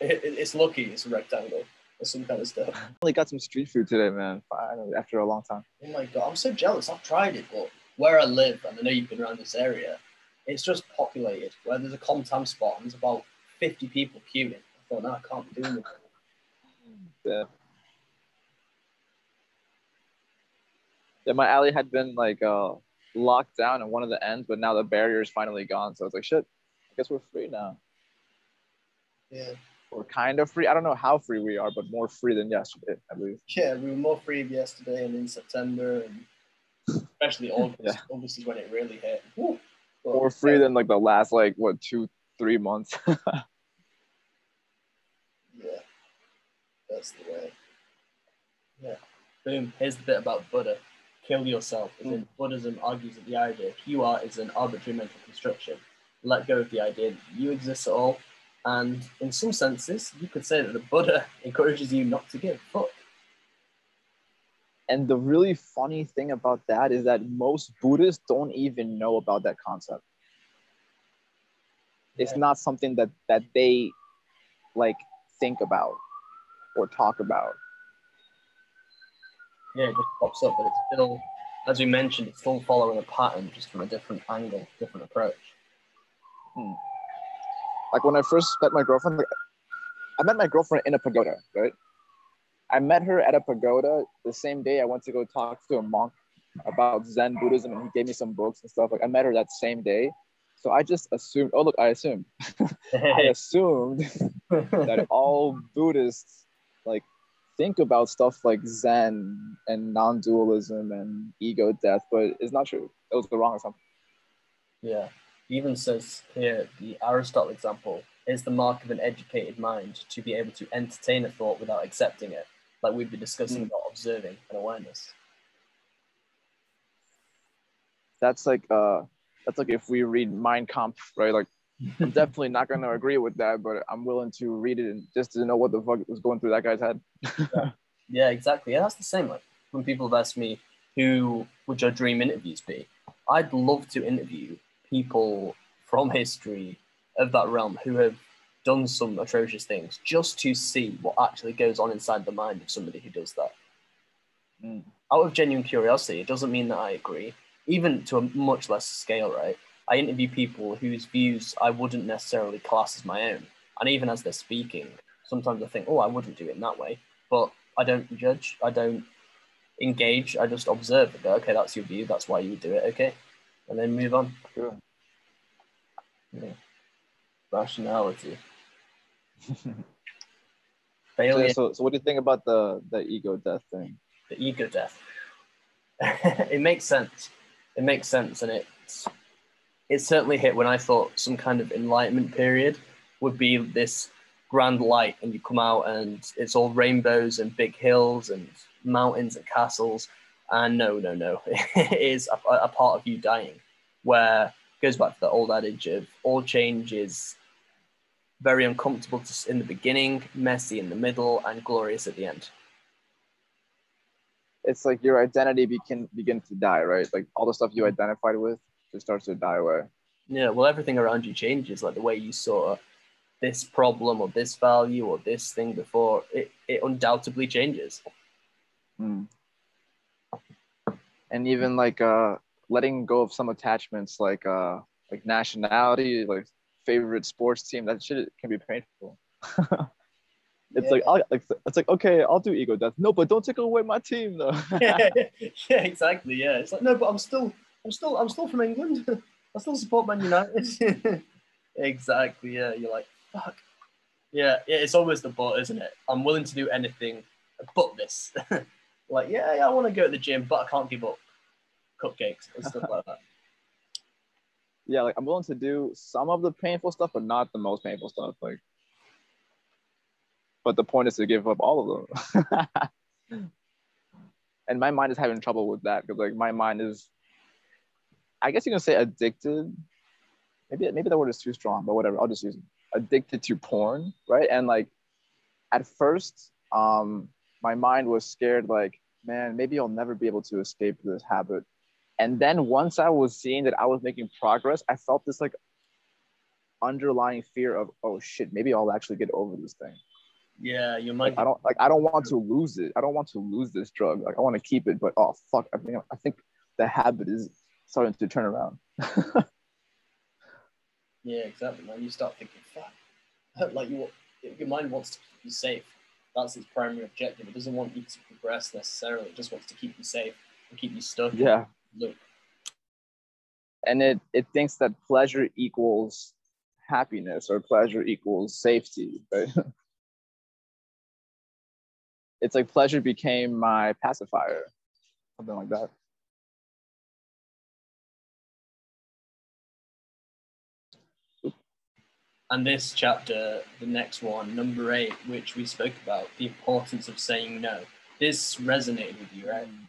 It, it- it's lucky it's a rectangle or some kind of stuff. I only got some street food today, man. Finally, after a long time. Oh my God, I'm so jealous. I've tried it, but where I live, and I know you've been around this area, it's just populated. Where there's a Comtam spot and there's about 50 people queuing. I thought, no, I can't be doing it. Yeah. Yeah, my alley had been like uh, locked down at one of the ends, but now the barrier is finally gone. So it's like, shit, I guess we're free now. Yeah. We're kind of free. I don't know how free we are, but more free than yesterday, at least. Yeah, we were more free yesterday and in September, and especially <laughs> August. Yeah. August is when it really hit. Woo. More free than like the last, like, what, two, three months. <laughs> Yeah, that's the way. Yeah. Boom. Here's the bit about Buddha. Kill yourself. As in, hmm. Buddhism argues that the idea of you are is an arbitrary mental construction. Let go of the idea that you exist at all. And in some senses, you could say that the Buddha <laughs> encourages you not to give fuck. And the really funny thing about that is that most Buddhists don't even know about that concept. It's not something that that they like think about or talk about. Yeah, it just pops up, but it's still, as we mentioned, it's still following a pattern, just from a different angle, different approach. Hmm. Like when I first met my girlfriend, like, I met my girlfriend in a pagoda, right? I met her at a pagoda the same day I went to go talk to a monk about Zen Buddhism, and he gave me some books and stuff. Like I met her that same day, so I just assumed. Oh look, I assumed. <laughs> I <laughs> assumed <laughs> that all Buddhists like think about stuff like Zen and non-dualism and ego death, but it's not true. It was the wrong assumption. Yeah. Even says here the Aristotle example is the mark of an educated mind to be able to entertain a thought without accepting it, like we've been discussing Mm. about observing and awareness. That's like uh, that's like if we read Mein Kampf, right? Like I'm <laughs> definitely not going to agree with that, but I'm willing to read it and just to know what the fuck was going through that guy's head. <laughs> Yeah, exactly. Yeah, that's the same. Like when people have asked me who would your dream interviews be, I'd love to interview people from history of that realm who have done some atrocious things just to see what actually goes on inside the mind of somebody who does that. Mm. Out of genuine curiosity, it doesn't mean that I agree, even to a much less scale, right? I interview people whose views I wouldn't necessarily class as my own. And even as they're speaking, sometimes I think, oh, I wouldn't do it in that way. But I don't judge, I don't engage, I just observe and go, okay, that's your view, that's why you do it, okay. And then move on. Sure. Yeah. Rationality. <laughs> Failure, So, so what do you think about the the ego death thing? the ego death. <laughs> it makes sense. It makes sense, and it's it certainly hit when I thought some kind of enlightenment period would be this grand light, and you come out and it's all rainbows and big hills and mountains and castles. And no, no, no, <laughs> it is a, a part of you dying, where goes back to the old adage of all change is very uncomfortable in the beginning, messy in the middle, and glorious at the end. It's like your identity begin begin to die, right? Like all the stuff you identified with just starts to die away. Yeah, well, everything around you changes, like the way you saw this problem or this value or this thing before, it, it undoubtedly changes. Mm. And even like uh letting go of some attachments like uh like nationality, like favorite sports team, that shit can be painful. <laughs> it's like I'll, like it's like okay, I'll do ego death. No, but don't take away my team though. <laughs> yeah, yeah, exactly. Yeah, it's like no, but I'm still, I'm still, I'm still from England. <laughs> I still support Man United. exactly. Yeah, you're like fuck. Yeah, yeah. It's always the but, isn't it? I'm willing to do anything but this. like, yeah, yeah, I want to go to the gym, but I can't give up cupcakes and stuff like that. Yeah, like I'm willing to do some of the painful stuff, but not the most painful stuff. Like, but the point is to give up all of them. <laughs> and my mind is having trouble with that because like my mind is, I guess you can say addicted. Maybe maybe the word is too strong, but whatever. I'll just use it. addicted to porn, right? And like, at first, um, my mind was scared. Like, man, maybe I'll never be able to escape this habit. And then once I was seeing that I was making progress, I felt this like underlying fear of, oh shit, maybe I'll actually get over this thing. Yeah, your Like. I don't like I don't want to lose it. I don't want to lose this drug. Like I want to keep it, but oh fuck, I think I think the habit is starting to turn around. <laughs> Yeah, exactly, man. You start thinking, fuck. <laughs> Like you, your mind wants to keep you safe. That's its primary objective. It doesn't want you to progress necessarily. It just wants to keep you safe and keep you stuck. in yeah. loop. And it it thinks that pleasure equals happiness or pleasure equals safety, right? <laughs> it's like pleasure became my pacifier, something like that. And this chapter, the next one, number eight, which we spoke about, the importance of saying no. This resonated with you, right? Mm.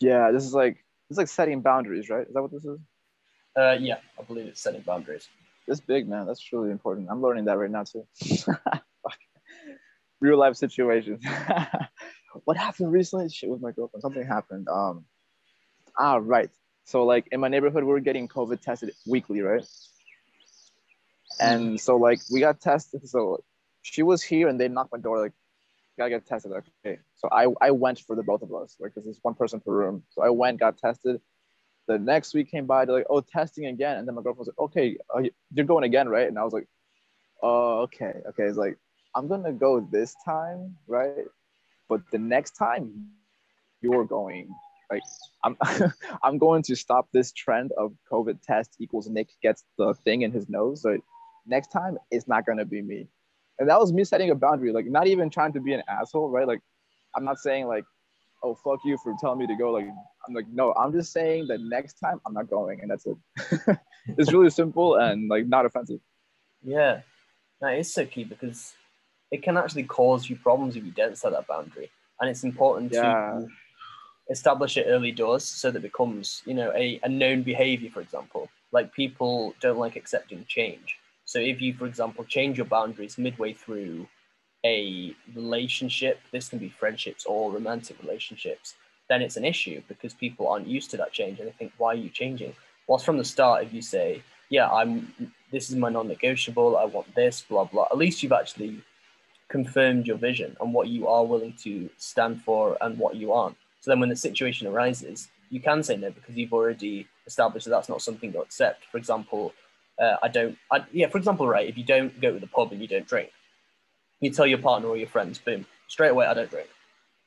Yeah, this is like it's like setting boundaries, right? Is that what this is? Uh, yeah, I believe it's setting boundaries. This big man, that's really important. I'm learning that right now too. <laughs> Real life situations. <laughs> what happened recently? Shit with my girlfriend. Something happened. Um, ah, right. So like in my neighborhood, we are getting COVID tested weekly, right? And so like we got tested. So she was here and they knocked my door like, gotta get tested. Okay. So I, I went for the both of us, like because there's one person per room. So I went, got tested. The next week came by, they're like, oh, testing again. And then my girlfriend was like, okay, you're going again, right? And I was like, oh, okay, okay. It's like, I'm gonna go this time, right? But the next time you're going, like, I'm <laughs> I'm going to stop this trend of COVID test equals Nick gets the thing in his nose. So next time it's not gonna be me. And that was me setting a boundary, like not even trying to be an asshole, right? Like, I'm not saying like, oh fuck you for telling me to go. Like, I'm like, no, I'm just saying that next time I'm not going, and that's it. <laughs> it's really simple and like not offensive. Yeah, that is so key because it can actually cause you problems if you don't set that boundary. And it's important Yeah. to establish it early doors so that it becomes, you know, a, a known behavior, for example. Like people don't like accepting change. So if you, for example, change your boundaries midway through a relationship, this can be friendships or romantic relationships, then it's an issue because people aren't used to that change and they think, why are you changing? Whilst from the start, if you say, yeah, I'm this is my non-negotiable, I want this, blah blah, at least you've actually confirmed your vision and what you are willing to stand for and what you aren't. So then when the situation arises, you can say no because you've already established that that's not something you'll accept. For example, uh, I don't, I, yeah, for example, right, if you don't go to the pub and you don't drink, you tell your partner or your friends, boom, straight away, I don't drink.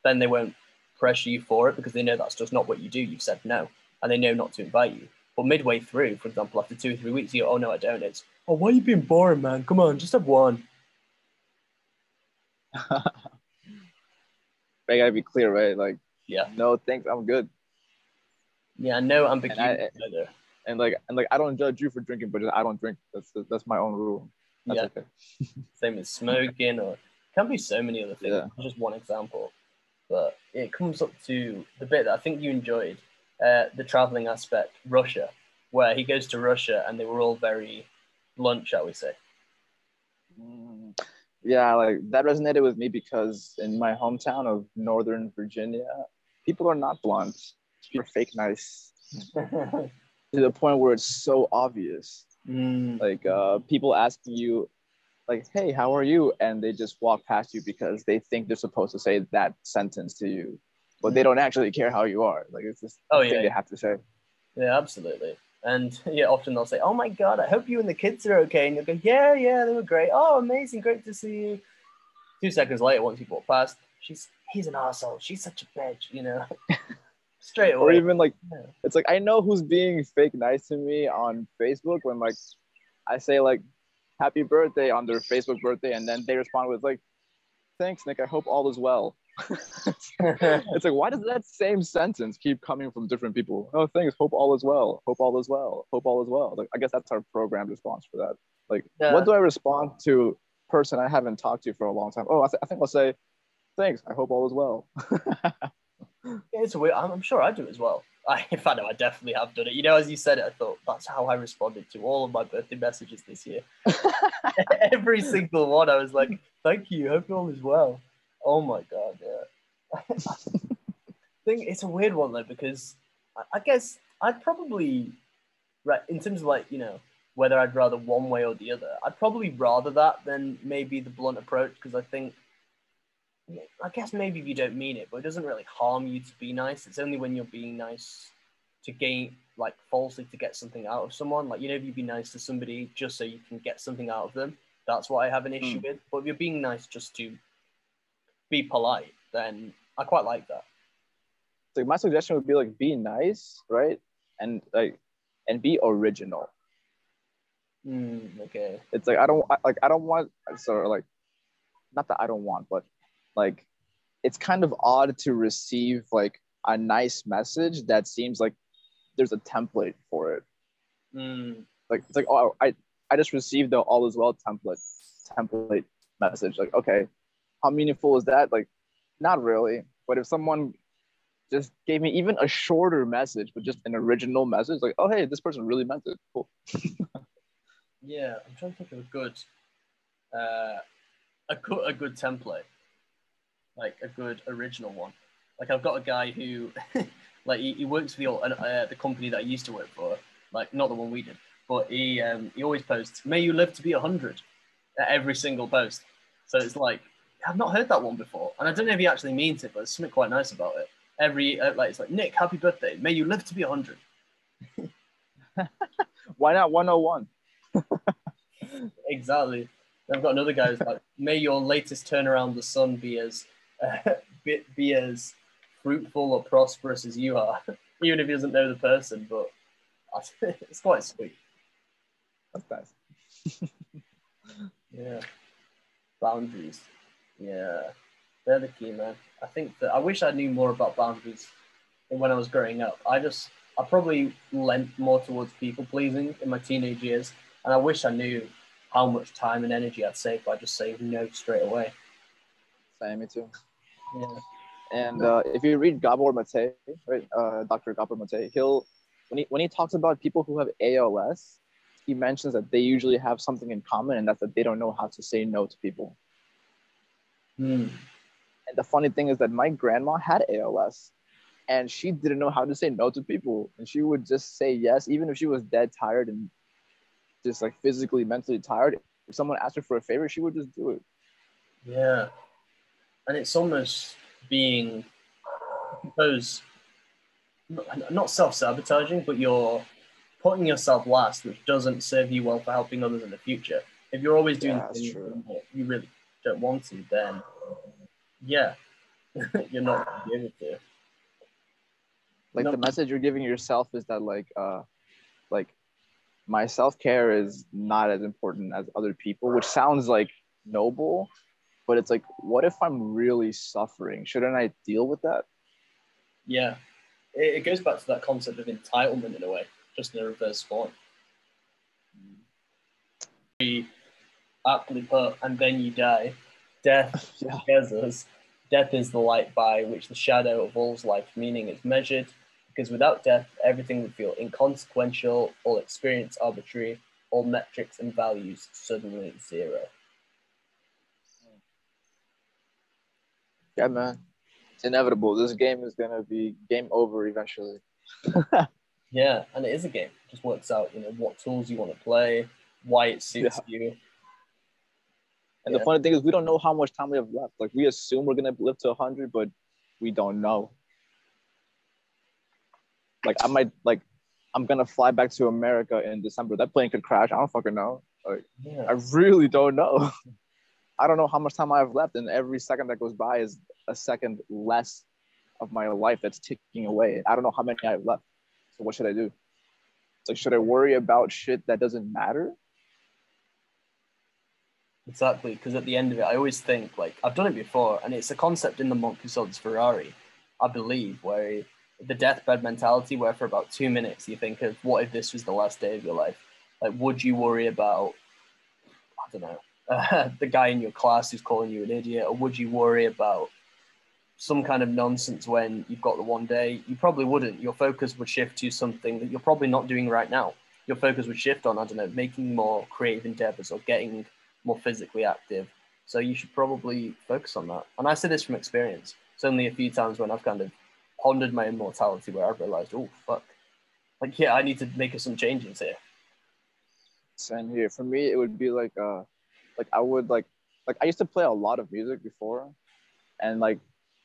Then they won't pressure you for it because they know that's just not what you do. You've said no, and they know not to invite you. But midway through, for example, after two or three weeks, you go, oh no, I don't. It's, oh, why are you being boring, man? Come on, just have one. <laughs> I gotta be clear, right? Like, Yeah. no, thanks, I'm good. Yeah, no ambiguity I- either. And like, and like, I don't judge you for drinking, but I don't drink. That's that's my own rule. That's Yeah. okay. <laughs> Same as smoking, or can be so many other things. Yeah. Just one example, but it comes up to the bit that I think you enjoyed, uh, the traveling aspect, Russia, where he goes to Russia and they were all very blunt, shall we say? Mm, Yeah, like that resonated with me because in my hometown of Northern Virginia, people are not blunt. People are fake nice <laughs> to the point where it's so obvious. Mm, Like uh, people asking you, like, "Hey, how are you?" and they just walk past you because they think they're supposed to say that sentence to you, but they don't actually care how you are. Like it's just Oh, thing yeah. they have to say. yeah, absolutely. And yeah, often they'll say, "Oh my God, I hope you and the kids are okay," and you'll go, "Yeah, yeah, they were great. Oh, amazing, great to see you." Two seconds later, once you walk past, she's he's an asshole. She's such a bitch, you know. <laughs> Straight Or even like, it's like I know who's being fake nice to me on Facebook when like I say like happy birthday on their Facebook birthday, and then they respond with like, "Thanks, Nick. I hope all is well." <laughs> it's like why does that same sentence keep coming from different people? Oh, thanks. Hope all is well. Hope all is well. Hope all is well. Like I guess that's our programmed response for that. Like, Yeah. what do I respond to person I haven't talked to for a long time? Oh, I, th- I think I'll say, "Thanks. I hope all is well." <laughs> It's weird. I'm, I'm sure I do as well. <laughs> I, in fact, no, I definitely have done it. You know, as you said it, I thought that's how I responded to all of my birthday messages this year. <laughs> <laughs> Every single one, I was like, "Thank you. Hope all is well." Oh my god, yeah. I think it's a weird one though because I, I guess I'd probably, right, in terms of like you know whether I'd rather one way or the other, I'd probably rather that than maybe the blunt approach because I think I guess maybe if you don't mean it, but it doesn't really harm you to be nice. It's only when you're being nice to gain, like, falsely to get something out of someone. Like, you know, if you be nice to somebody just so you can get something out of them, that's what I have an issue Mm. with. But if you're being nice just to be polite, then I quite like that. like my suggestion would be like be nice, right? And like and be original. Mm, okay. It's like I don't I- like I don't want so like not that I don't want, but like it's kind of odd to receive like a nice message that seems like there's a template for it. Mm, Like it's like oh I I just received the all is well template template message. Like okay, how meaningful is that? Like not really. But if someone just gave me even a shorter message, but just an original message, like oh hey, this person really meant it. Cool. <laughs> yeah, I'm trying to think of a good, uh, a good, a good template, like a good original one. Like I've got a guy who, <laughs> like he, he works for the uh, the company that I used to work for, like not the one we did, but he um, he always posts, "May you live to be hundred at every single post. So it's like I've not heard that one before, and I don't know if he actually means it, but there's something quite nice about it. Every uh, like it's like Nick, happy birthday, may you live to be hundred. <laughs> Why not 101? <laughs> Exactly. I've got another guy who's like, may your latest turnaround the sun be as uh, <laughs> be, be as fruitful or prosperous as you are, <laughs> even if he doesn't know the person. But <laughs> it's quite sweet. That's nice. Yeah. Boundaries. Yeah. They're the key, man. I think that I wish I knew more about boundaries when I was growing up. I just, I probably lent more towards people pleasing in my teenage years. And I wish I knew how much time and energy I'd save by just saying no straight away. Same, me too. Yeah. And uh, if you read Gabor Mate, right, uh, Dr. Gabor Mate, he'll when he when he talks about people who have ALS, he mentions that they usually have something in common, and that's that they don't know how to say no to people. Hmm. And the funny thing is that my grandma had ALS, and she didn't know how to say no to people, and she would just say yes, even if she was dead tired and just like physically, mentally tired. If someone asked her for a favor, she would just do it. Yeah. And it's almost being, I suppose, not- not self sabotaging, but you're putting yourself last, which doesn't serve you well for helping others in the future. If you're always doing Yeah, things you really don't want to, then yeah, <laughs> you're not going to be able to. like No. the message you're giving yourself is that like uh like my self-care is not as important as other people which sounds like noble but it's like, what if I'm really suffering? Shouldn't I deal with that? Yeah, it, it goes back to that concept of entitlement in a way, just in a reverse form. Very aptly put, and then you die. Death <laughs> Yeah. scares us. Death is the light by which the shadow of all's life meaning is measured, because without death, everything would feel inconsequential, all experience arbitrary, all metrics and values suddenly zero. Yeah, man. It's inevitable. This game is gonna be game over eventually. <laughs> Yeah, and it is a game. It just works out, you know, what tools you want to play, why it suits you. And Yeah. the funny thing is, we don't know how much time we have left. Like we assume we're gonna live to hundred, but we don't know. Like I might like, I'm gonna fly back to America in December. That plane could crash. I don't fucking know. Like Yeah. I really don't know. <laughs> I don't know how much time I have left, and every second that goes by is a second less of my life that's ticking away. I don't know how many I have left. So what should I do? It's like, should I worry about shit that doesn't matter? Exactly, because at the end of it, I always think like I've done it before, and it's a concept in the monk who sold his Ferrari, I believe, where the deathbed mentality, where for about two minutes you think of what if this was the last day of your life? Like, would you worry about, I don't know, uh, <laughs> the guy in your class who's calling you an idiot, or would you worry about some kind of nonsense when you've got the one day? You probably wouldn't. Your focus would shift to something that you're probably not doing right now. Your focus would shift on, I don't know, making more creative endeavors or getting more physically active. So you should probably focus on that. And I say this from experience. It's only a few times when I've kind of pondered my immortality where I've realized, oh fuck, like yeah, I need to make some changes here. Same here. For me, it would be like uh like I would like like I used to play a lot of music before and like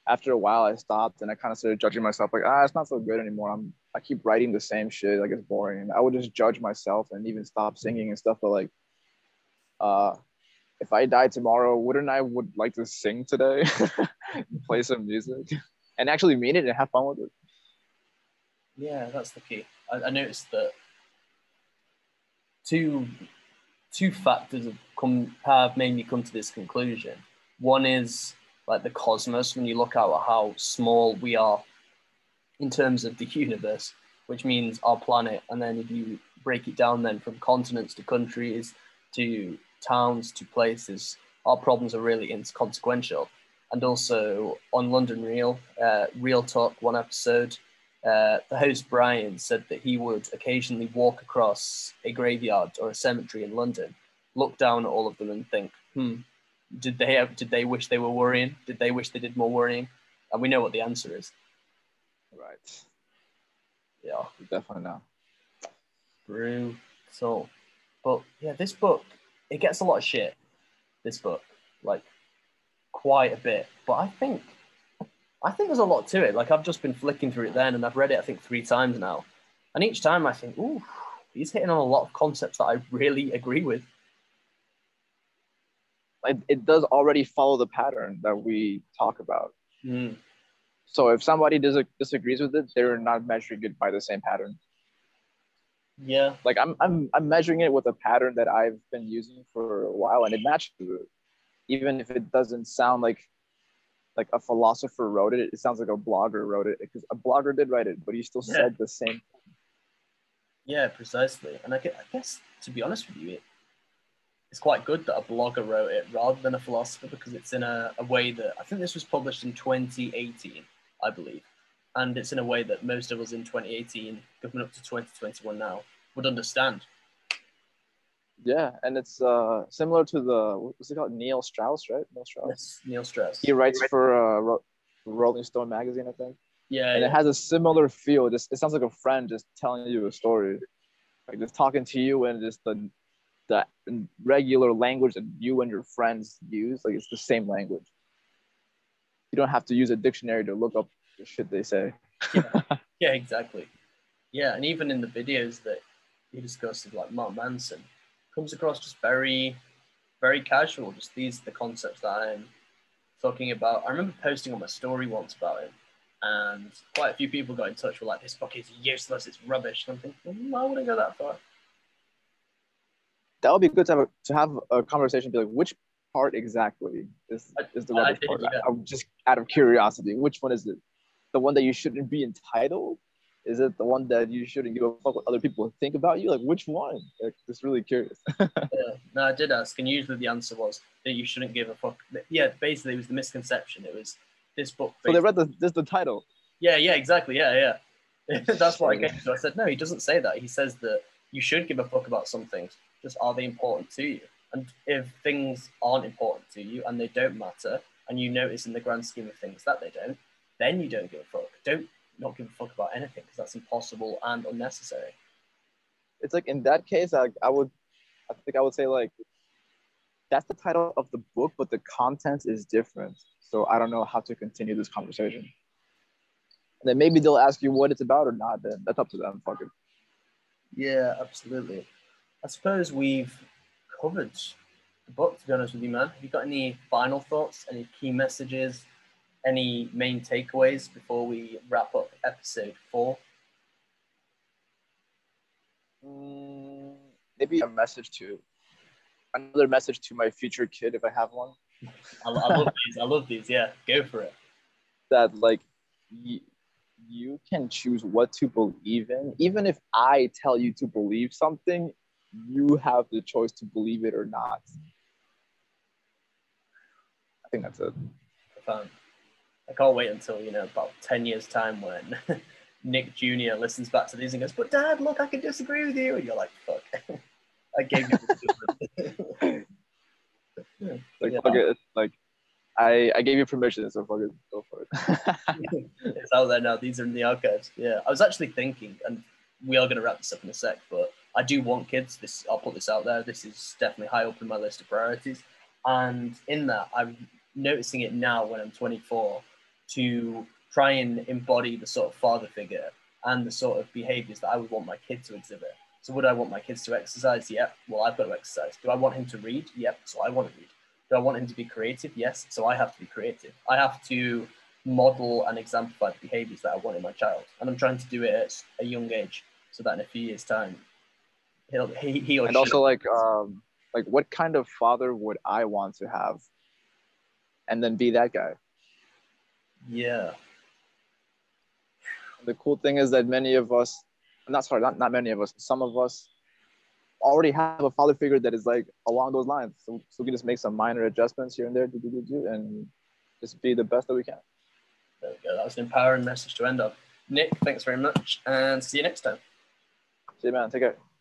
after a while I stopped and I kind of started judging myself like ah it's not so good anymore. I'm I keep writing the same shit, like it's boring. And I would just judge myself and even stop singing and stuff, but like uh if I died tomorrow, wouldn't I would like to sing today? <laughs> play some music <laughs> and actually mean it and have fun with it. Yeah, that's the key. I, I noticed that two two factors have come have made me come to this conclusion. One is like the cosmos when you look at how small we are in terms of the universe, which means our planet, and then if you break it down then from continents to countries to towns to places, our problems are really inconsequential. And also on London Real, uh, Real Talk, one episode, uh, the host Brian said that he would occasionally walk across a graveyard or a cemetery in London, look down at all of them and think, hmm, did they have, did they wish they were worrying? Did they wish they did more worrying? And we know what the answer is. Right. Yeah, Definitely not. brutal. But yeah, this book, it gets a lot of shit. This book, like quite a bit. But I think, I think there's a lot to it. Like I've just been flicking through it then, and I've read it I think three times now, and each time I think, ooh, he's hitting on a lot of concepts that I really agree with. Like it does already follow the pattern that we talk about. Mm. So if somebody dis- disagrees with it, they're not measuring it by the same pattern. Yeah, Like I'm, I'm, I'm measuring it with a pattern that I've been using for a while, and it matches it. Even if it doesn't sound like, like a philosopher wrote it, it sounds like a blogger wrote it because a blogger did write it, but he still Yeah. said the same. yeah, precisely. And I, guess to be honest with you, it, it's quite good that a blogger wrote it rather than a philosopher because it's in a, a way that I think this was published in 2018, I believe. And it's in a way that most of us in 2018, coming up to 2021 now, would understand. Yeah, and it's uh similar to the what's it called Neil Strauss, right? Neil Strauss. Yes, Neil Strauss. He writes for uh, Ro- Rolling Stone magazine, I think. Yeah, and yeah. it has a similar feel. Just it sounds like a friend just telling you a story, like just talking to you and just the the regular language that you and your friends use. Like it's the same language. You don't have to use a dictionary to look up the shit they say. Yeah, <laughs> exactly. Yeah, and even in the videos that he discussed like Mark Manson, comes across just very, very casual. Just these are the concepts that I'm talking about. I remember posting on my story once about it, and quite a few people got in touch with like, "This book is useless. It's rubbish." And I'm thinking, mm, I wouldn't go that far. That would be good to have a, to have a conversation. Be like, which part exactly is, is the I rubbish did, part? yeah. I, am just out of curiosity. Which one is it? The one that you shouldn't be entitled? Is it the one that you shouldn't give a fuck what other people think about you? Like which one? Like, just really curious. <laughs> Yeah. No, I did ask, and usually the answer was that you shouldn't give a fuck. Yeah, basically, it was the misconception. It was this book. so they read the this the title. Yeah, yeah, exactly. Yeah, yeah. <laughs> That's what I came to. I said, no, he doesn't say that. He says that you should give a fuck about some things. Just are they important to you? And if things aren't important to you and they don't matter, and you notice in the grand scheme of things that they don't, then you don't give a fuck. Don't not give a fuck about anything because that's impossible and unnecessary. It's like in that case, I, I would I think I would say like that's the title of the book, but the content is different. So I don't know how to continue this conversation. And then maybe they'll ask you what it's about or not. Then that's up to them. Fuck it. Yeah, absolutely. I suppose we've covered the book, to be honest with you, man. Have you got any final thoughts, any key messages, any main takeaways before we wrap up episode four? Mm, maybe a message to another message to my future kid if I have one. I, I love these. I love these. Yeah, go for it. That like y- you can choose what to believe in. Even if I tell you to believe something, you have the choice to believe it or not. I think that's it. I can't wait until, you know, about 10 years' time when <laughs> Nick Jr. listens back to these and goes, But dad, look, I can disagree with you. And you're like, Fuck. <laughs> I gave you the Like Yeah. fuck it. Like I I gave you permission, so fuck it. Go for it. <laughs> it's out there now. These are in the archives. Yeah, I was actually thinking, and we are going to wrap this up in a sec, but I do want kids. This I'll put this out there. This is definitely high up in my list of priorities, and in that, I'm noticing it now when I'm 24 to try and embody the sort of father figure and the sort of behaviors that I would want my kid to exhibit. So would I want my kids to exercise? Yep. Well, I've got to exercise. Do I want him to read? Yep. So I want to read. Do I want him to be creative? Yes. So I have to be creative. I have to model and exemplify the behaviors that I want in my child. And I'm trying to do it at a young age so that in a few years' time, he'll, he, he or and also like um like what kind of father would I want to have? And then be that guy. Yeah, The cool thing is that many of us, not sorry, not, not many of us, some of us already have a father figure that is like along those lines. So, so we can just make some minor adjustments here and there, do, do, do, do, and just be the best that we can. there we go. That was an empowering message to end on. Nick, thanks very much, and see you next time. See you, man. Take care.